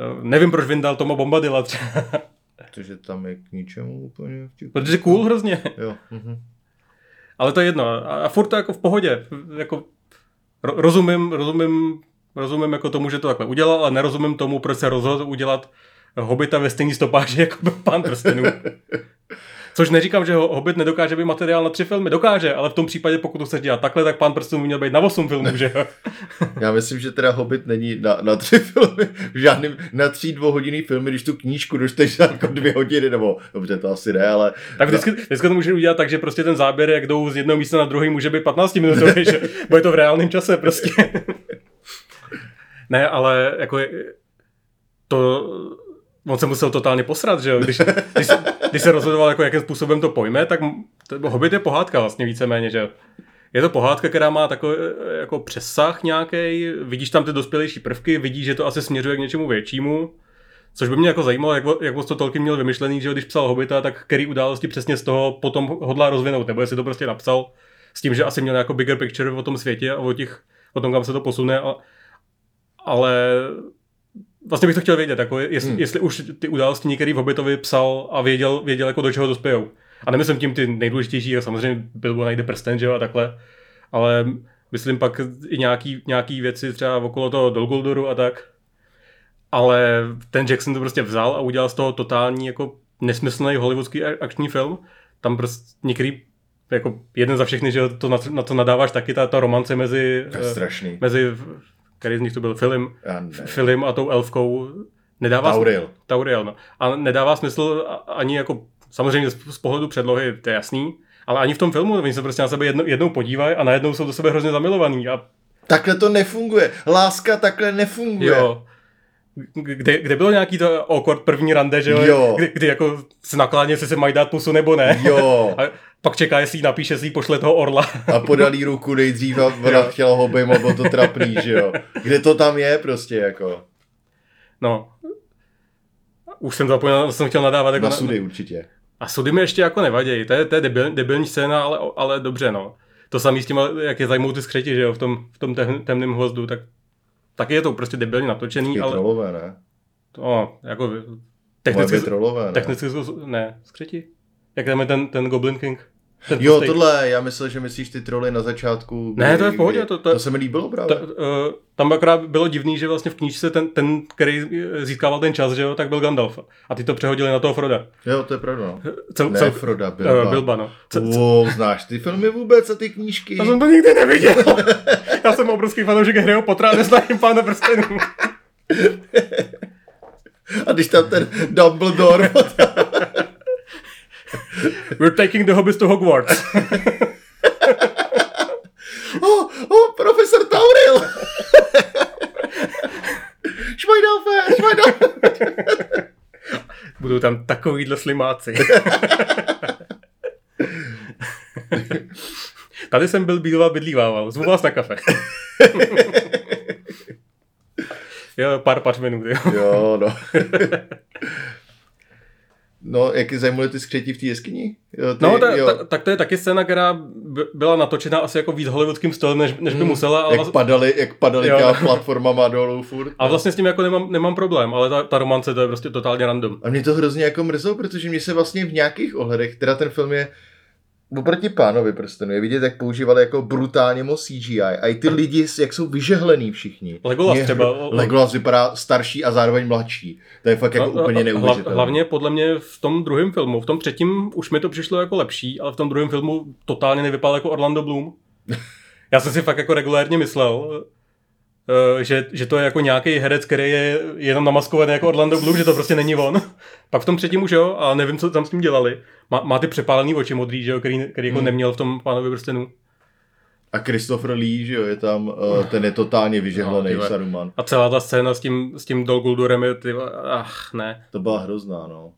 eh, nevím, proč vyndal Toma Bombadilla třeba, protože tam je k ničemu úplně protože cool hrozně, Jo. Mhm. ale to je jedno a, a furt to jako v pohodě, jako ro, rozumím, rozumím, rozumím jako tomu, že to takhle udělal, ale nerozumím tomu, proč se rozhodl udělat Hobita ve stejný stopáži jako byl Pán prstenů. Což neříkám, že ho- Hobbit nedokáže být materiál na tři filmy, dokáže, ale v tom případě, pokud to chceš dělat takhle, tak Pán prstenů měl být na 8 filmů, že jo? Já myslím, že teda Hobbit není na, na tři filmy, v žádným, na tří dvouhodinný filmy, když tu knížku dočteš za jako dvě hodiny, nebo dobře, to asi ne, ale Tak vždycky, vždycky to může udělat tak, že prostě ten záběr, jak jdou z jednoho místa na druhý, může být 15 minutový, že bo je to v reálném čase prostě. Ne, ale jako to, on se musel totálně posrat, že jo, když, když, se, když se rozhodoval, jako jakým způsobem to pojme, tak to, Hobbit je pohádka vlastně víceméně, že. Je to pohádka, která má takový eh, jako přesah nějaký, vidíš tam ty dospělejší prvky, vidíš, že to asi směřuje k něčemu většímu, Což by mě jako zajímalo, jak, jak to Tolkien měl vymyšlený, že když psal Hobita, tak který události přesně z toho potom hodlá rozvinout, nebo jestli to prostě napsal s tím, že asi měl jako bigger picture o tom světě a o, těch, o tom, kam se to posune, a, ale vlastně bych to chtěl vědět, jako jestli, Hmm. jestli už ty události některý v Hobbitovi psal a věděl, věděl jako do čeho dospějou. A nemyslím tím ty nejdůležitější, samozřejmě Bilbo najde prsten, že jo, a takhle, ale myslím pak i nějaký, nějaký věci třeba okolo toho Dolguldoru a tak. Ale ten Jackson to prostě vzal a udělal z toho totální jako nesmyslný hollywoodský akční film. Tam prostě některý jako jeden za všechny, že to na, na to nadáváš taky, ta, ta romance mezi, to je eh, strašný. mezi, který z nich to byl film, film a tou elfkou, nedává Tauril. Tauriel, no. A nedává smysl ani jako, samozřejmě z, pohledu předlohy, to je jasný, ale ani v tom filmu, oni se prostě na sebe jednou, jednou podívají a najednou jsou do sebe hrozně zamilovaný a Takhle to nefunguje. Láska takhle nefunguje. jo. Kde, kde bylo nějaký to awkward první rande, že jo? Kdy, kdy jako se nakláně, jestli se mají dát pusu nebo ne. Jo. A pak čeká, jestli jí napíše, jestli jí pošle toho orla. A podal jí ruku nejdřív a ona chtěla ho obejmout, bylo to trapný, že jo. Kde to tam je prostě, jako. No. Už jsem zapomněl, jsem chtěl nadávat. Jako Na sudy určitě. A sudy mi ještě jako nevadějí, to je, to je debil, debilní scéna, ale, ale dobře, no. To samý s tím, jak je zajmou ty skřeti, že jo, v tom, v tom tem- temném hvozdu, tak taky je to prostě debilně natočený, ale trolové, ne? to, jako Technicky, technicky, trolové, ne? technicky, ne, skřeti? Jak tam je ten, ten Goblin King? Ten Jo, tlustej. tohle, já myslel, že myslíš ty troly na začátku. Ne, to je v pohodě, to- to- to se mi líbilo Ta, právě. uh, tam akorát bylo divný, že vlastně v knížce ten, ten, který získával ten čas, že jo, tak byl Gandalf. A ty to přehodili na toho Froda. Jo, to je pravda, no. Cel, Ne, cel, Froda, Bilba. Bilba. Uh, Bilba, no. Ce, ce, Wow, znáš ty filmy vůbec a ty knížky? já jsem to nikdy neviděl. já jsem obrovský fanoušek Harryho Pottera a neznám pána prstenů. A když tam ten Dumbledore, We're taking the hobbies to Hogwarts. oh, oh, profesor Tauril! švajdelfe, švajdelfe! Budou tam takovýhle slimáci. Tady jsem byl bílá bydlívával. Zvu vás na kafe. jo, pár pařmenů. Jo. jo, no. No, jak je zajímavé ty skřetí v té jeskyni? Jo, ty, No, ta, jo. ta, tak to je taky scéna, která by- byla natočena asi jako víc hollywoodským stylem, než, než by musela, ale, jak padaly, jak padaly Jo. těma platformama dolů furt. ale vlastně s tím jako nemám, nemám problém, ale ta, ta romance to je prostě totálně random. A mě to hrozně jako mrzelo, protože mě se vlastně v nějakých ohledech, teda ten film je oproti pánovi prstenu, je vidět, jak používali jako brutálně moc CGI a i ty lidi, jak jsou vyžehlený všichni. Legolas Mě- třeba. Legolas vypadá starší a zároveň mladší. To je fakt jako No, úplně neuvěřitelné. Hlavně podle mě v tom druhém filmu, v tom třetím už mi to přišlo jako lepší, ale v tom druhém filmu totálně nevypadal jako Orlando Bloom. Já jsem si fakt jako regulérně myslel, že, že to je jako nějaký herec, který je jenom namaskovaný jako Orlando Bloom, že to prostě není on. Pak v tom třetím už jo, a nevím, co tam s tím dělali. Má, má ty přepálený oči modrý, že jo, který, který jako Hmm. neměl v tom pánovi prstenu. A Christopher Lee, že jo, je tam, uh, ten je totálně No, vyžehlený vole. Saruman. A celá ta scéna s tím, s tím Dol Guldurem je, ty, ach, ne. To byla hrozná, no.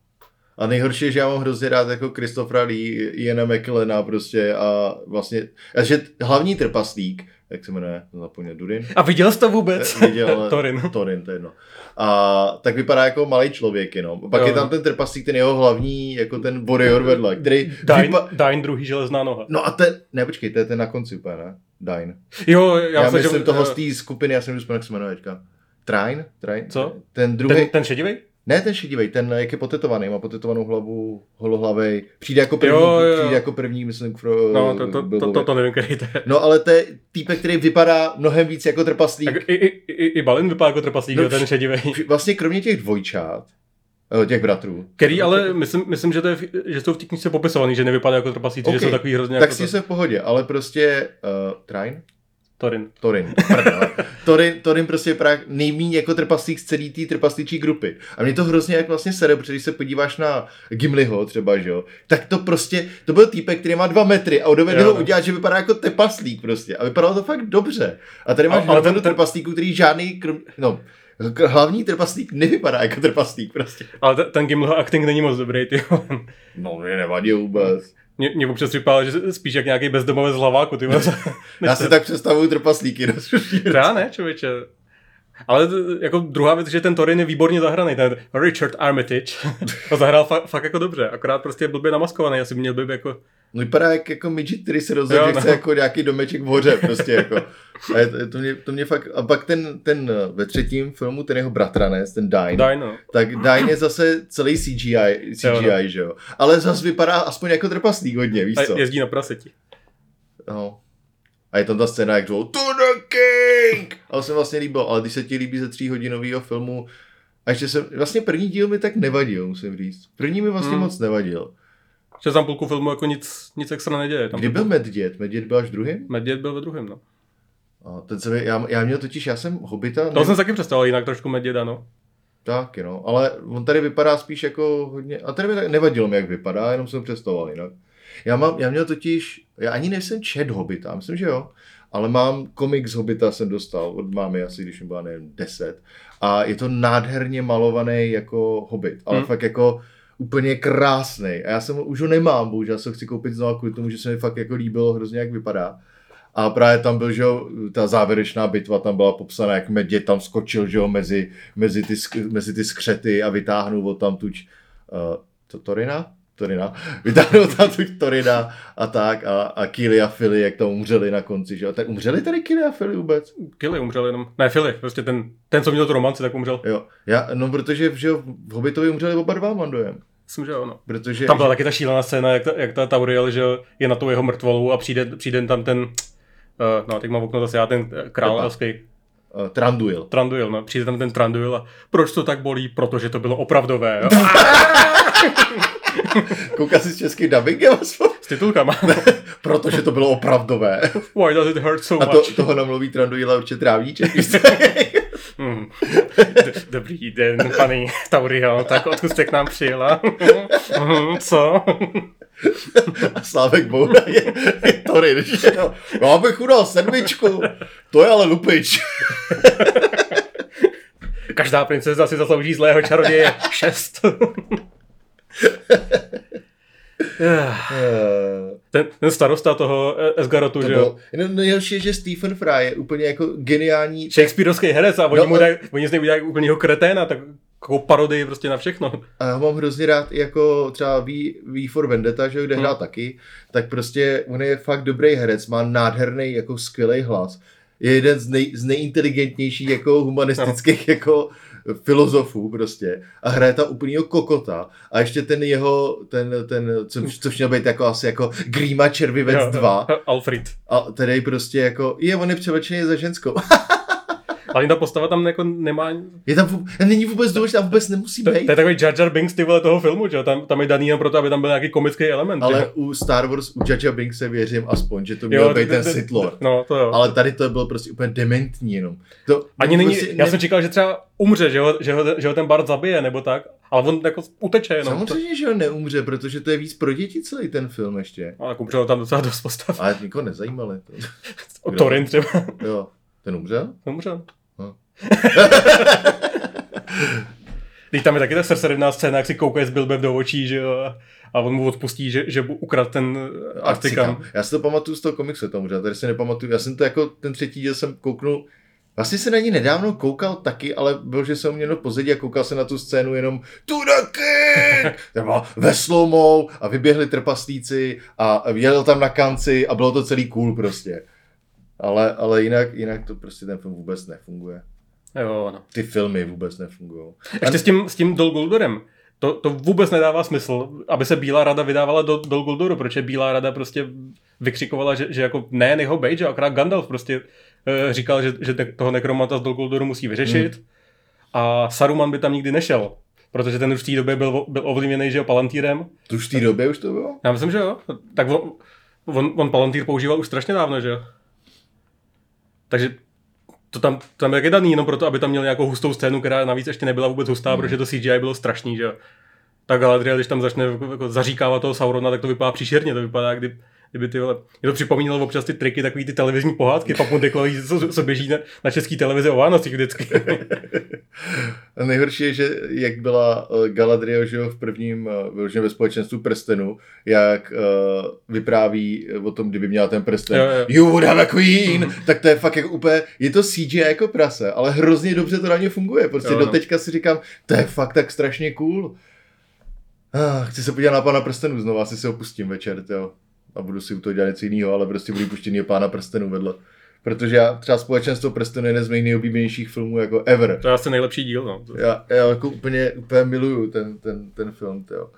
A nejhorší je, že já mám hrozně rád jako Christophera Lee, Iana McKellena prostě a vlastně, a že hlavní trpaslík, jak se jmenuje, to zapomněl, Durin? A viděl jsi to vůbec? Viděl, Torin. Torin, to je jedno. A tak vypadá jako malý člověk jenom. Pak Jo. je tam ten trpaslík, ten jeho hlavní, jako ten warrior vedle, který Dine, vypa... Dine druhý železná noha. No a ten, ne počkej, to je ten na konci úplně, ne? Dine. Jo, já, Já, já myslím, že, toho eh, z té skupiny, já jsem vzpomněl, jak se jmenuje teďka. Train? Train? Co? Ten druhý, ten, ten šedivý? Ne ten šedivej, ten jak je potetovaný, má potetovanou hlavu, holohlavej. Přijde jako první, Jo, jo. přijde jako první, myslím, pro, No, to, to, to, to, to nevím, který to je. No ale to je týpek, který vypadá mnohem víc jako trpaslík. Tak i, i, i, i Balin vypadá jako trpaslík, No, ten šedivý. Vlastně kromě těch dvojčát, eh, těch bratrů, Který ale myslím, myslím že, to je, že jsou v té knižce popisovaný, že nevypadá jako trpaslíci, Ok, že jsou takový hrozně tak jako s tím jsem v pohodě, ale prostě uh, Train? Torin. Torin. Prdele. Torin, Torin prostě vypadá nejméně jako trpaslík z celé té trpaslíčí grupy. A mě to hrozně jak vlastně sere, protože když se podíváš na Gimliho třeba, že jo, tak to prostě, to byl týpek, který má dva metry a dovede Jo, ho no. udělat, že vypadá jako trpaslík prostě. A vypadalo to fakt dobře. A tady máš Ale- ten- trpaslíků, který žádný, krom, no, hlavní trpaslík nevypadá jako trpaslík prostě. Ale ten, ten Gimliho acting není moc dobrý, ty. No, mě nevadí vůbec. Mě, mě občas připadá, že spíš jak nějaký bezdomovec z hlaváku, ty. Já si tak představuju trpaslíky. No. Já ne, člověče. Ale to, jako druhá věc, že ten Torin je výborně zahraný, ten Richard Armitage. to zahrál fa- fakt jako dobře, akorát prostě blbě namaskovaný, asi by měl být jako... No vypadá jak jako midget, který se rozhodl, Jo, že no. chce jako nějaký domeček v hoře, prostě jako. A je, to, to, mě, to mě fakt, a pak ten, ten ve třetím filmu, ten jeho bratranec, ten Dine, Daj, no. tak Dine je zase celý CGI, CGI Jo, no. že jo. Ale zase vypadá aspoň jako trpaslík hodně, víš co? A jezdí na praseti. No. A je tam ta scéna, jak řvou, to the king! Ale se vlastně líbilo, ale když se ti líbí ze tříhodinového filmu, a ještě jsem, vlastně první díl mi tak nevadil, musím říct. První mi vlastně Hmm. moc nevadil. Že tam půlku filmu jako nic, nic extra neděje. Tam Kdy byl Medděd? Medděd byl až druhým? Medvěd byl ve druhém, no. A ten se mi, já, já měl totiž, já jsem Hobita, To jsem si taky představil jinak trošku Medvěda, no. taky no, ale on tady vypadá spíš jako hodně, a tady mi tak nevadilo mi, jak vypadá, jenom jsem představoval jinak. Já, mám, já měl totiž, já ani nejsem čet Hobita, myslím, že jo, ale mám komiks Hobita jsem dostal od mámy asi, když mi byla, nevím, 10. A je to nádherně malovaný jako Hobbit, ale Hmm. fakt jako úplně krásný. A já jsem ho, už ho nemám, bohužel se ho chci koupit znovu kvůli tomu, že se mi fakt jako líbilo hrozně, jak vypadá. A právě tam byl, že jo, ta závěrečná bitva tam byla popsaná, jak Medvěd tam skočil, že jo, mezi, mezi, ty, mezi ty skřety a vytáhnul od tam tuč, uh, to Torina? Vytáhnul tam Torina a tak a, a Kili a Fili, jak tam umřeli na konci, že jo. Tak umřeli tady Kili a Fili vůbec? Killy umřel jenom. Ne, Philly, prostě ten, ten co měl tu romanci, tak umřel. Jo. Já, no protože, že jo, v Hobbitovi umřeli oba dva, mám dojem. Myslím, že jo, no. Protože, Tam byla taky ta šílená scéna, jak ta, jak ta Tauriel, že je na tou jeho mrtvolou a přijde, přijde tam ten, uh, no teď mám okno zase já, ten eh, král elský, uh, Tranduil. Tranduil, no, přijde tam ten Tranduil a proč to tak bolí? Protože to bylo opravdové, jo. Kouká si s českým dubbingem aspoň? S titulkama. Protože to bylo opravdové. Why does it hurt so A to, much? toho namluví Tranduila určitě trávníček. Hmm. Dobrý den, paní Tauriel, tak odkud jste k nám přijela? Hmm, Co? A Slávek Boura je, je Torin, že jo. Já bych udal sedmičku. To je ale lupič. Každá princeza si zaslouží zlého čaroděje. Šest. Eh, ten, ten starosta toho Esgarotu, To že jo. bylo, jenom nejhorší je, že Stephen Fry je úplně jako geniální. Shakespeareovský herec a oni, No, mu dají, oni z něj udělají úplnýho kreténa, tak jako parodii prostě na všechno. A já mám hrozně rád i jako třeba V, v for Vendetta, že jo, kde Hmm. hrál taky, tak prostě on je fakt dobrý herec, má nádherný jako skvělý hlas. Je jeden z, nej, z nejinteligentnějších jako humanistických jako filozofů prostě a hraje tam úplnýho kokota a ještě ten jeho, ten, ten co, což měl být jako asi jako Grýma Červivec Jo, 2 jo, Alfred. a tady prostě jako, je, on je převlečený za ženskou. Ale ta postava tam jako nemá... Je tam, vůbec, není vůbec důležitá, vůbec nemusí To, být. to je takový Jar Jar Binks ty vole toho filmu, že jo? Tam, tam je daný jen proto, aby tam byl nějaký komický element. že Ale jo? u Star Wars, u Jaja Binkse věřím aspoň, že to měl být ten Sith Lord. No, to jo. Ale tady to bylo prostě úplně dementní jenom. To, Ani není, prostě já jsem čekal, že třeba umře, že ho, že ho, že ho ten Bart zabije, nebo tak, ale on jako uteče jenom. Samozřejmě, že on neumře, protože to je víc pro děti celý ten film ještě. Ale tak umřelo tam docela dost postav. Ale nikoho nezajímali. O Torin třeba. Jo. Ten umřel? Umřel. Teď tam je taky ta srdcerivná scéna, jak si koukají s Bilbem do očí, že jo, a on mu odpustí, že, že mu ukradl ten. Artikam. Já si to pamatuju z toho komiksu, to umřel. Tady si nepamatuju. Já jsem to jako ten třetí díl jsem kouknul Vlastně se na ní nedávno koukal taky, ale byl, že jsem měl pozadí a koukal se na tu scénu jenom king! Třeba ve slomou a vyběhli trpaslíci a jel tam na kanci a bylo to celý cool prostě. Ale, ale jinak, jinak to prostě ten film vůbec nefunguje. Jo, no. Ty filmy vůbec nefungují. Ještě s tím, s tím Dol Guldorem. To, to vůbec nedává smysl, aby se Bílá rada vydávala do Dol Guldoru, protože Bílá rada prostě vykřikovala, že, že jako ne, nech ho bejt, že akorát Gandalf prostě e, říkal, že, že toho nekromanta z Dol Guldoru musí vyřešit hmm. a Saruman by tam nikdy nešel, protože ten už v té době byl, byl ovlivněný, že jo, Palantýrem. To už v té době už to bylo? Já myslím, že jo. Tak on, on, on Palantýr používal už strašně dávno, že jo. Takže to tam, tam je daný jenom proto, aby tam měl nějakou hustou scénu, která navíc ještě nebyla vůbec hustá, hmm. protože to CGI bylo strašný, že jo. Tak Galadriel, když tam začne jako, jako zaříkávat toho Saurona, tak to vypadá příšerně, to vypadá, kdy, kdyby ty vole, mě to připomínalo občas ty triky, takový ty televizní pohádky, papundeklový, co, co běží na, na české televizi o Vánocích vždycky. A nejhorší je, že jak byla uh, Galadriel že jo, v prvním, uh, vyloženě ve společenstvu prstenu, jak uh, vypráví o tom, kdyby měla ten prsten, Jo, jo. you would have a queen, tak to je fakt jako úplně, je to CGI jako prase, ale hrozně dobře to na ně funguje, prostě Jo, do no. teďka si říkám, to je fakt tak strašně cool. Ah, chci se podívat na Pána prstenů znovu, asi se ho pustím večer, jo. A budu si u toho dělat něco jiného, ale prostě budu puštěný Pána prstenů vedle. Protože já třeba společenstvo prstenů je jeden z mých nejoblíbenějších filmů jako ever. to je asi nejlepší díl, no. Já, já jako úplně, úplně miluju ten, ten, ten film, tyjo.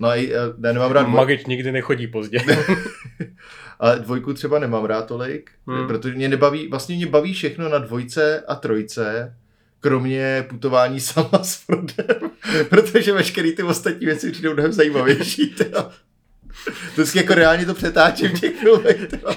No a já, nemám rád dvoj, Magič nikdy nechodí pozdě. ale dvojku třeba nemám rád tolik, Hmm. protože mě nebaví, vlastně mě baví všechno na dvojce a trojce, kromě putování sama s Frodem, protože veškeré ty ostatní věci přijdou mnohem zajímavější, tyjo. To vždycky jako reálně to přetáčím těch.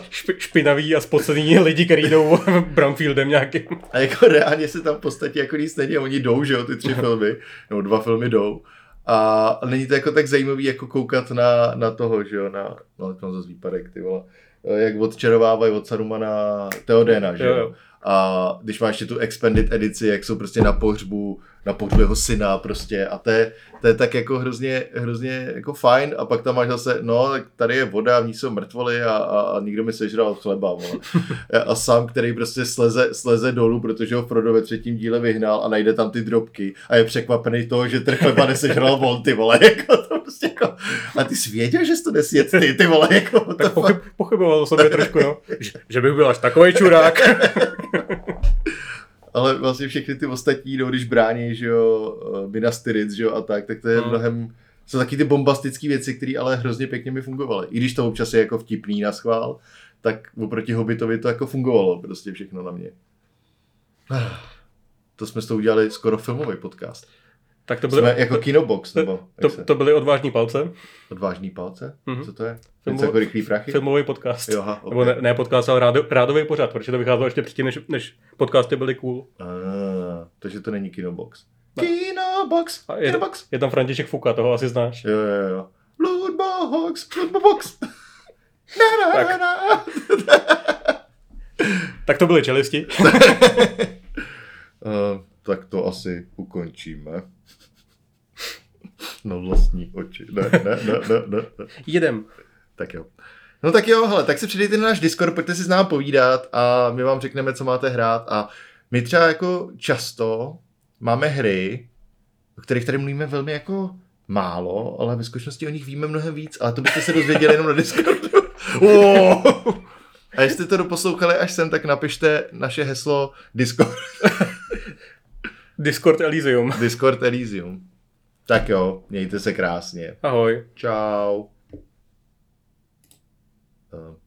Špi, špinaví a spocený lidi, kteří jdou Brownfieldem nějakým. A jako reálně se tam v podstatě jako nic neděje, oni jdou, že jo, ty tři filmy, nebo dva filmy jdou. A není to jako tak zajímavý, jako koukat na, na toho, že jo, na, no to zase výpadek, ty vole, jak odčarovávají od Sarumana Theodena, že Jo, jo. jo. A když máš ještě tu expanded edici, jak jsou prostě na pohřbu, na pohřbu jeho syna prostě a to je, to je tak jako hrozně, hrozně jako fajn a pak tam máš zase, no tak tady je voda, v ní jsou mrtvoly a, a, a nikdo mi sežral chleba, vole. A Sam, který prostě sleze, sleze dolů, protože ho Frodo ve třetím díle vyhnal a najde tam ty drobky a je překvapený toho, že ten chleba nesežral on, ty vole, jako to prostě jako, a ty jsi věděl, že jsi to nesjet ty, ty vole, jako, Tak pochyb, pochyboval o sobě trošku, no. Že, že bych byl až takový čurák. Ale vlastně všechny ty ostatní, no, když brání, že jo, eh, Minas Tirith, že jo, a tak, tak to je Hmm. mnohem, jsou taky ty bombastické věci, které ale hrozně pěkně mi fungovaly. I když to občas je jako vtipný na schvál, tak oproti Hobbitovi to jako fungovalo prostě všechno na mě. To jsme s tou udělali skoro filmový podcast. Tak to byly, Jsme jako kinobox, nebo to, se, to byly odvážní palce. odvážný palce? Mhm. Co to je? Filmo- Něco jako rychlý prachy? Filmový podcast. Jo, aha, Nebo okay. ne, ne podcast, ale rádo, rádový pořad, protože to vycházelo ještě předtím, než, než podcasty byly cool. Ah, takže to není kinobox. No. Kinobox, A je, kinobox. je tam František Fuka, toho asi znáš. Jo, jo, jo. Lootbox, lootbox. Na, na, Tak. na, na. Tak to byly čelisti. Uh, tak to asi ukončíme. Na vlastní oči. Ne, ne, ne, ne, ne. ne. Jedem. Tak jo. No tak jo, hele, tak se přidejte na náš Discord, pojďte si s námi povídat a my vám řekneme, co máte hrát a my třeba jako často máme hry, o kterých tady mluvíme velmi jako málo, ale ve skutečnosti o nich víme mnohem víc, ale to byste se dozvěděli jenom na Discordu. Oh! A jestli to doposlouchali až sem, tak napište naše heslo Discord. Discord Elysium. Discord Elysium. Tak jo, mějte se krásně. Ahoj. Čau. Uh.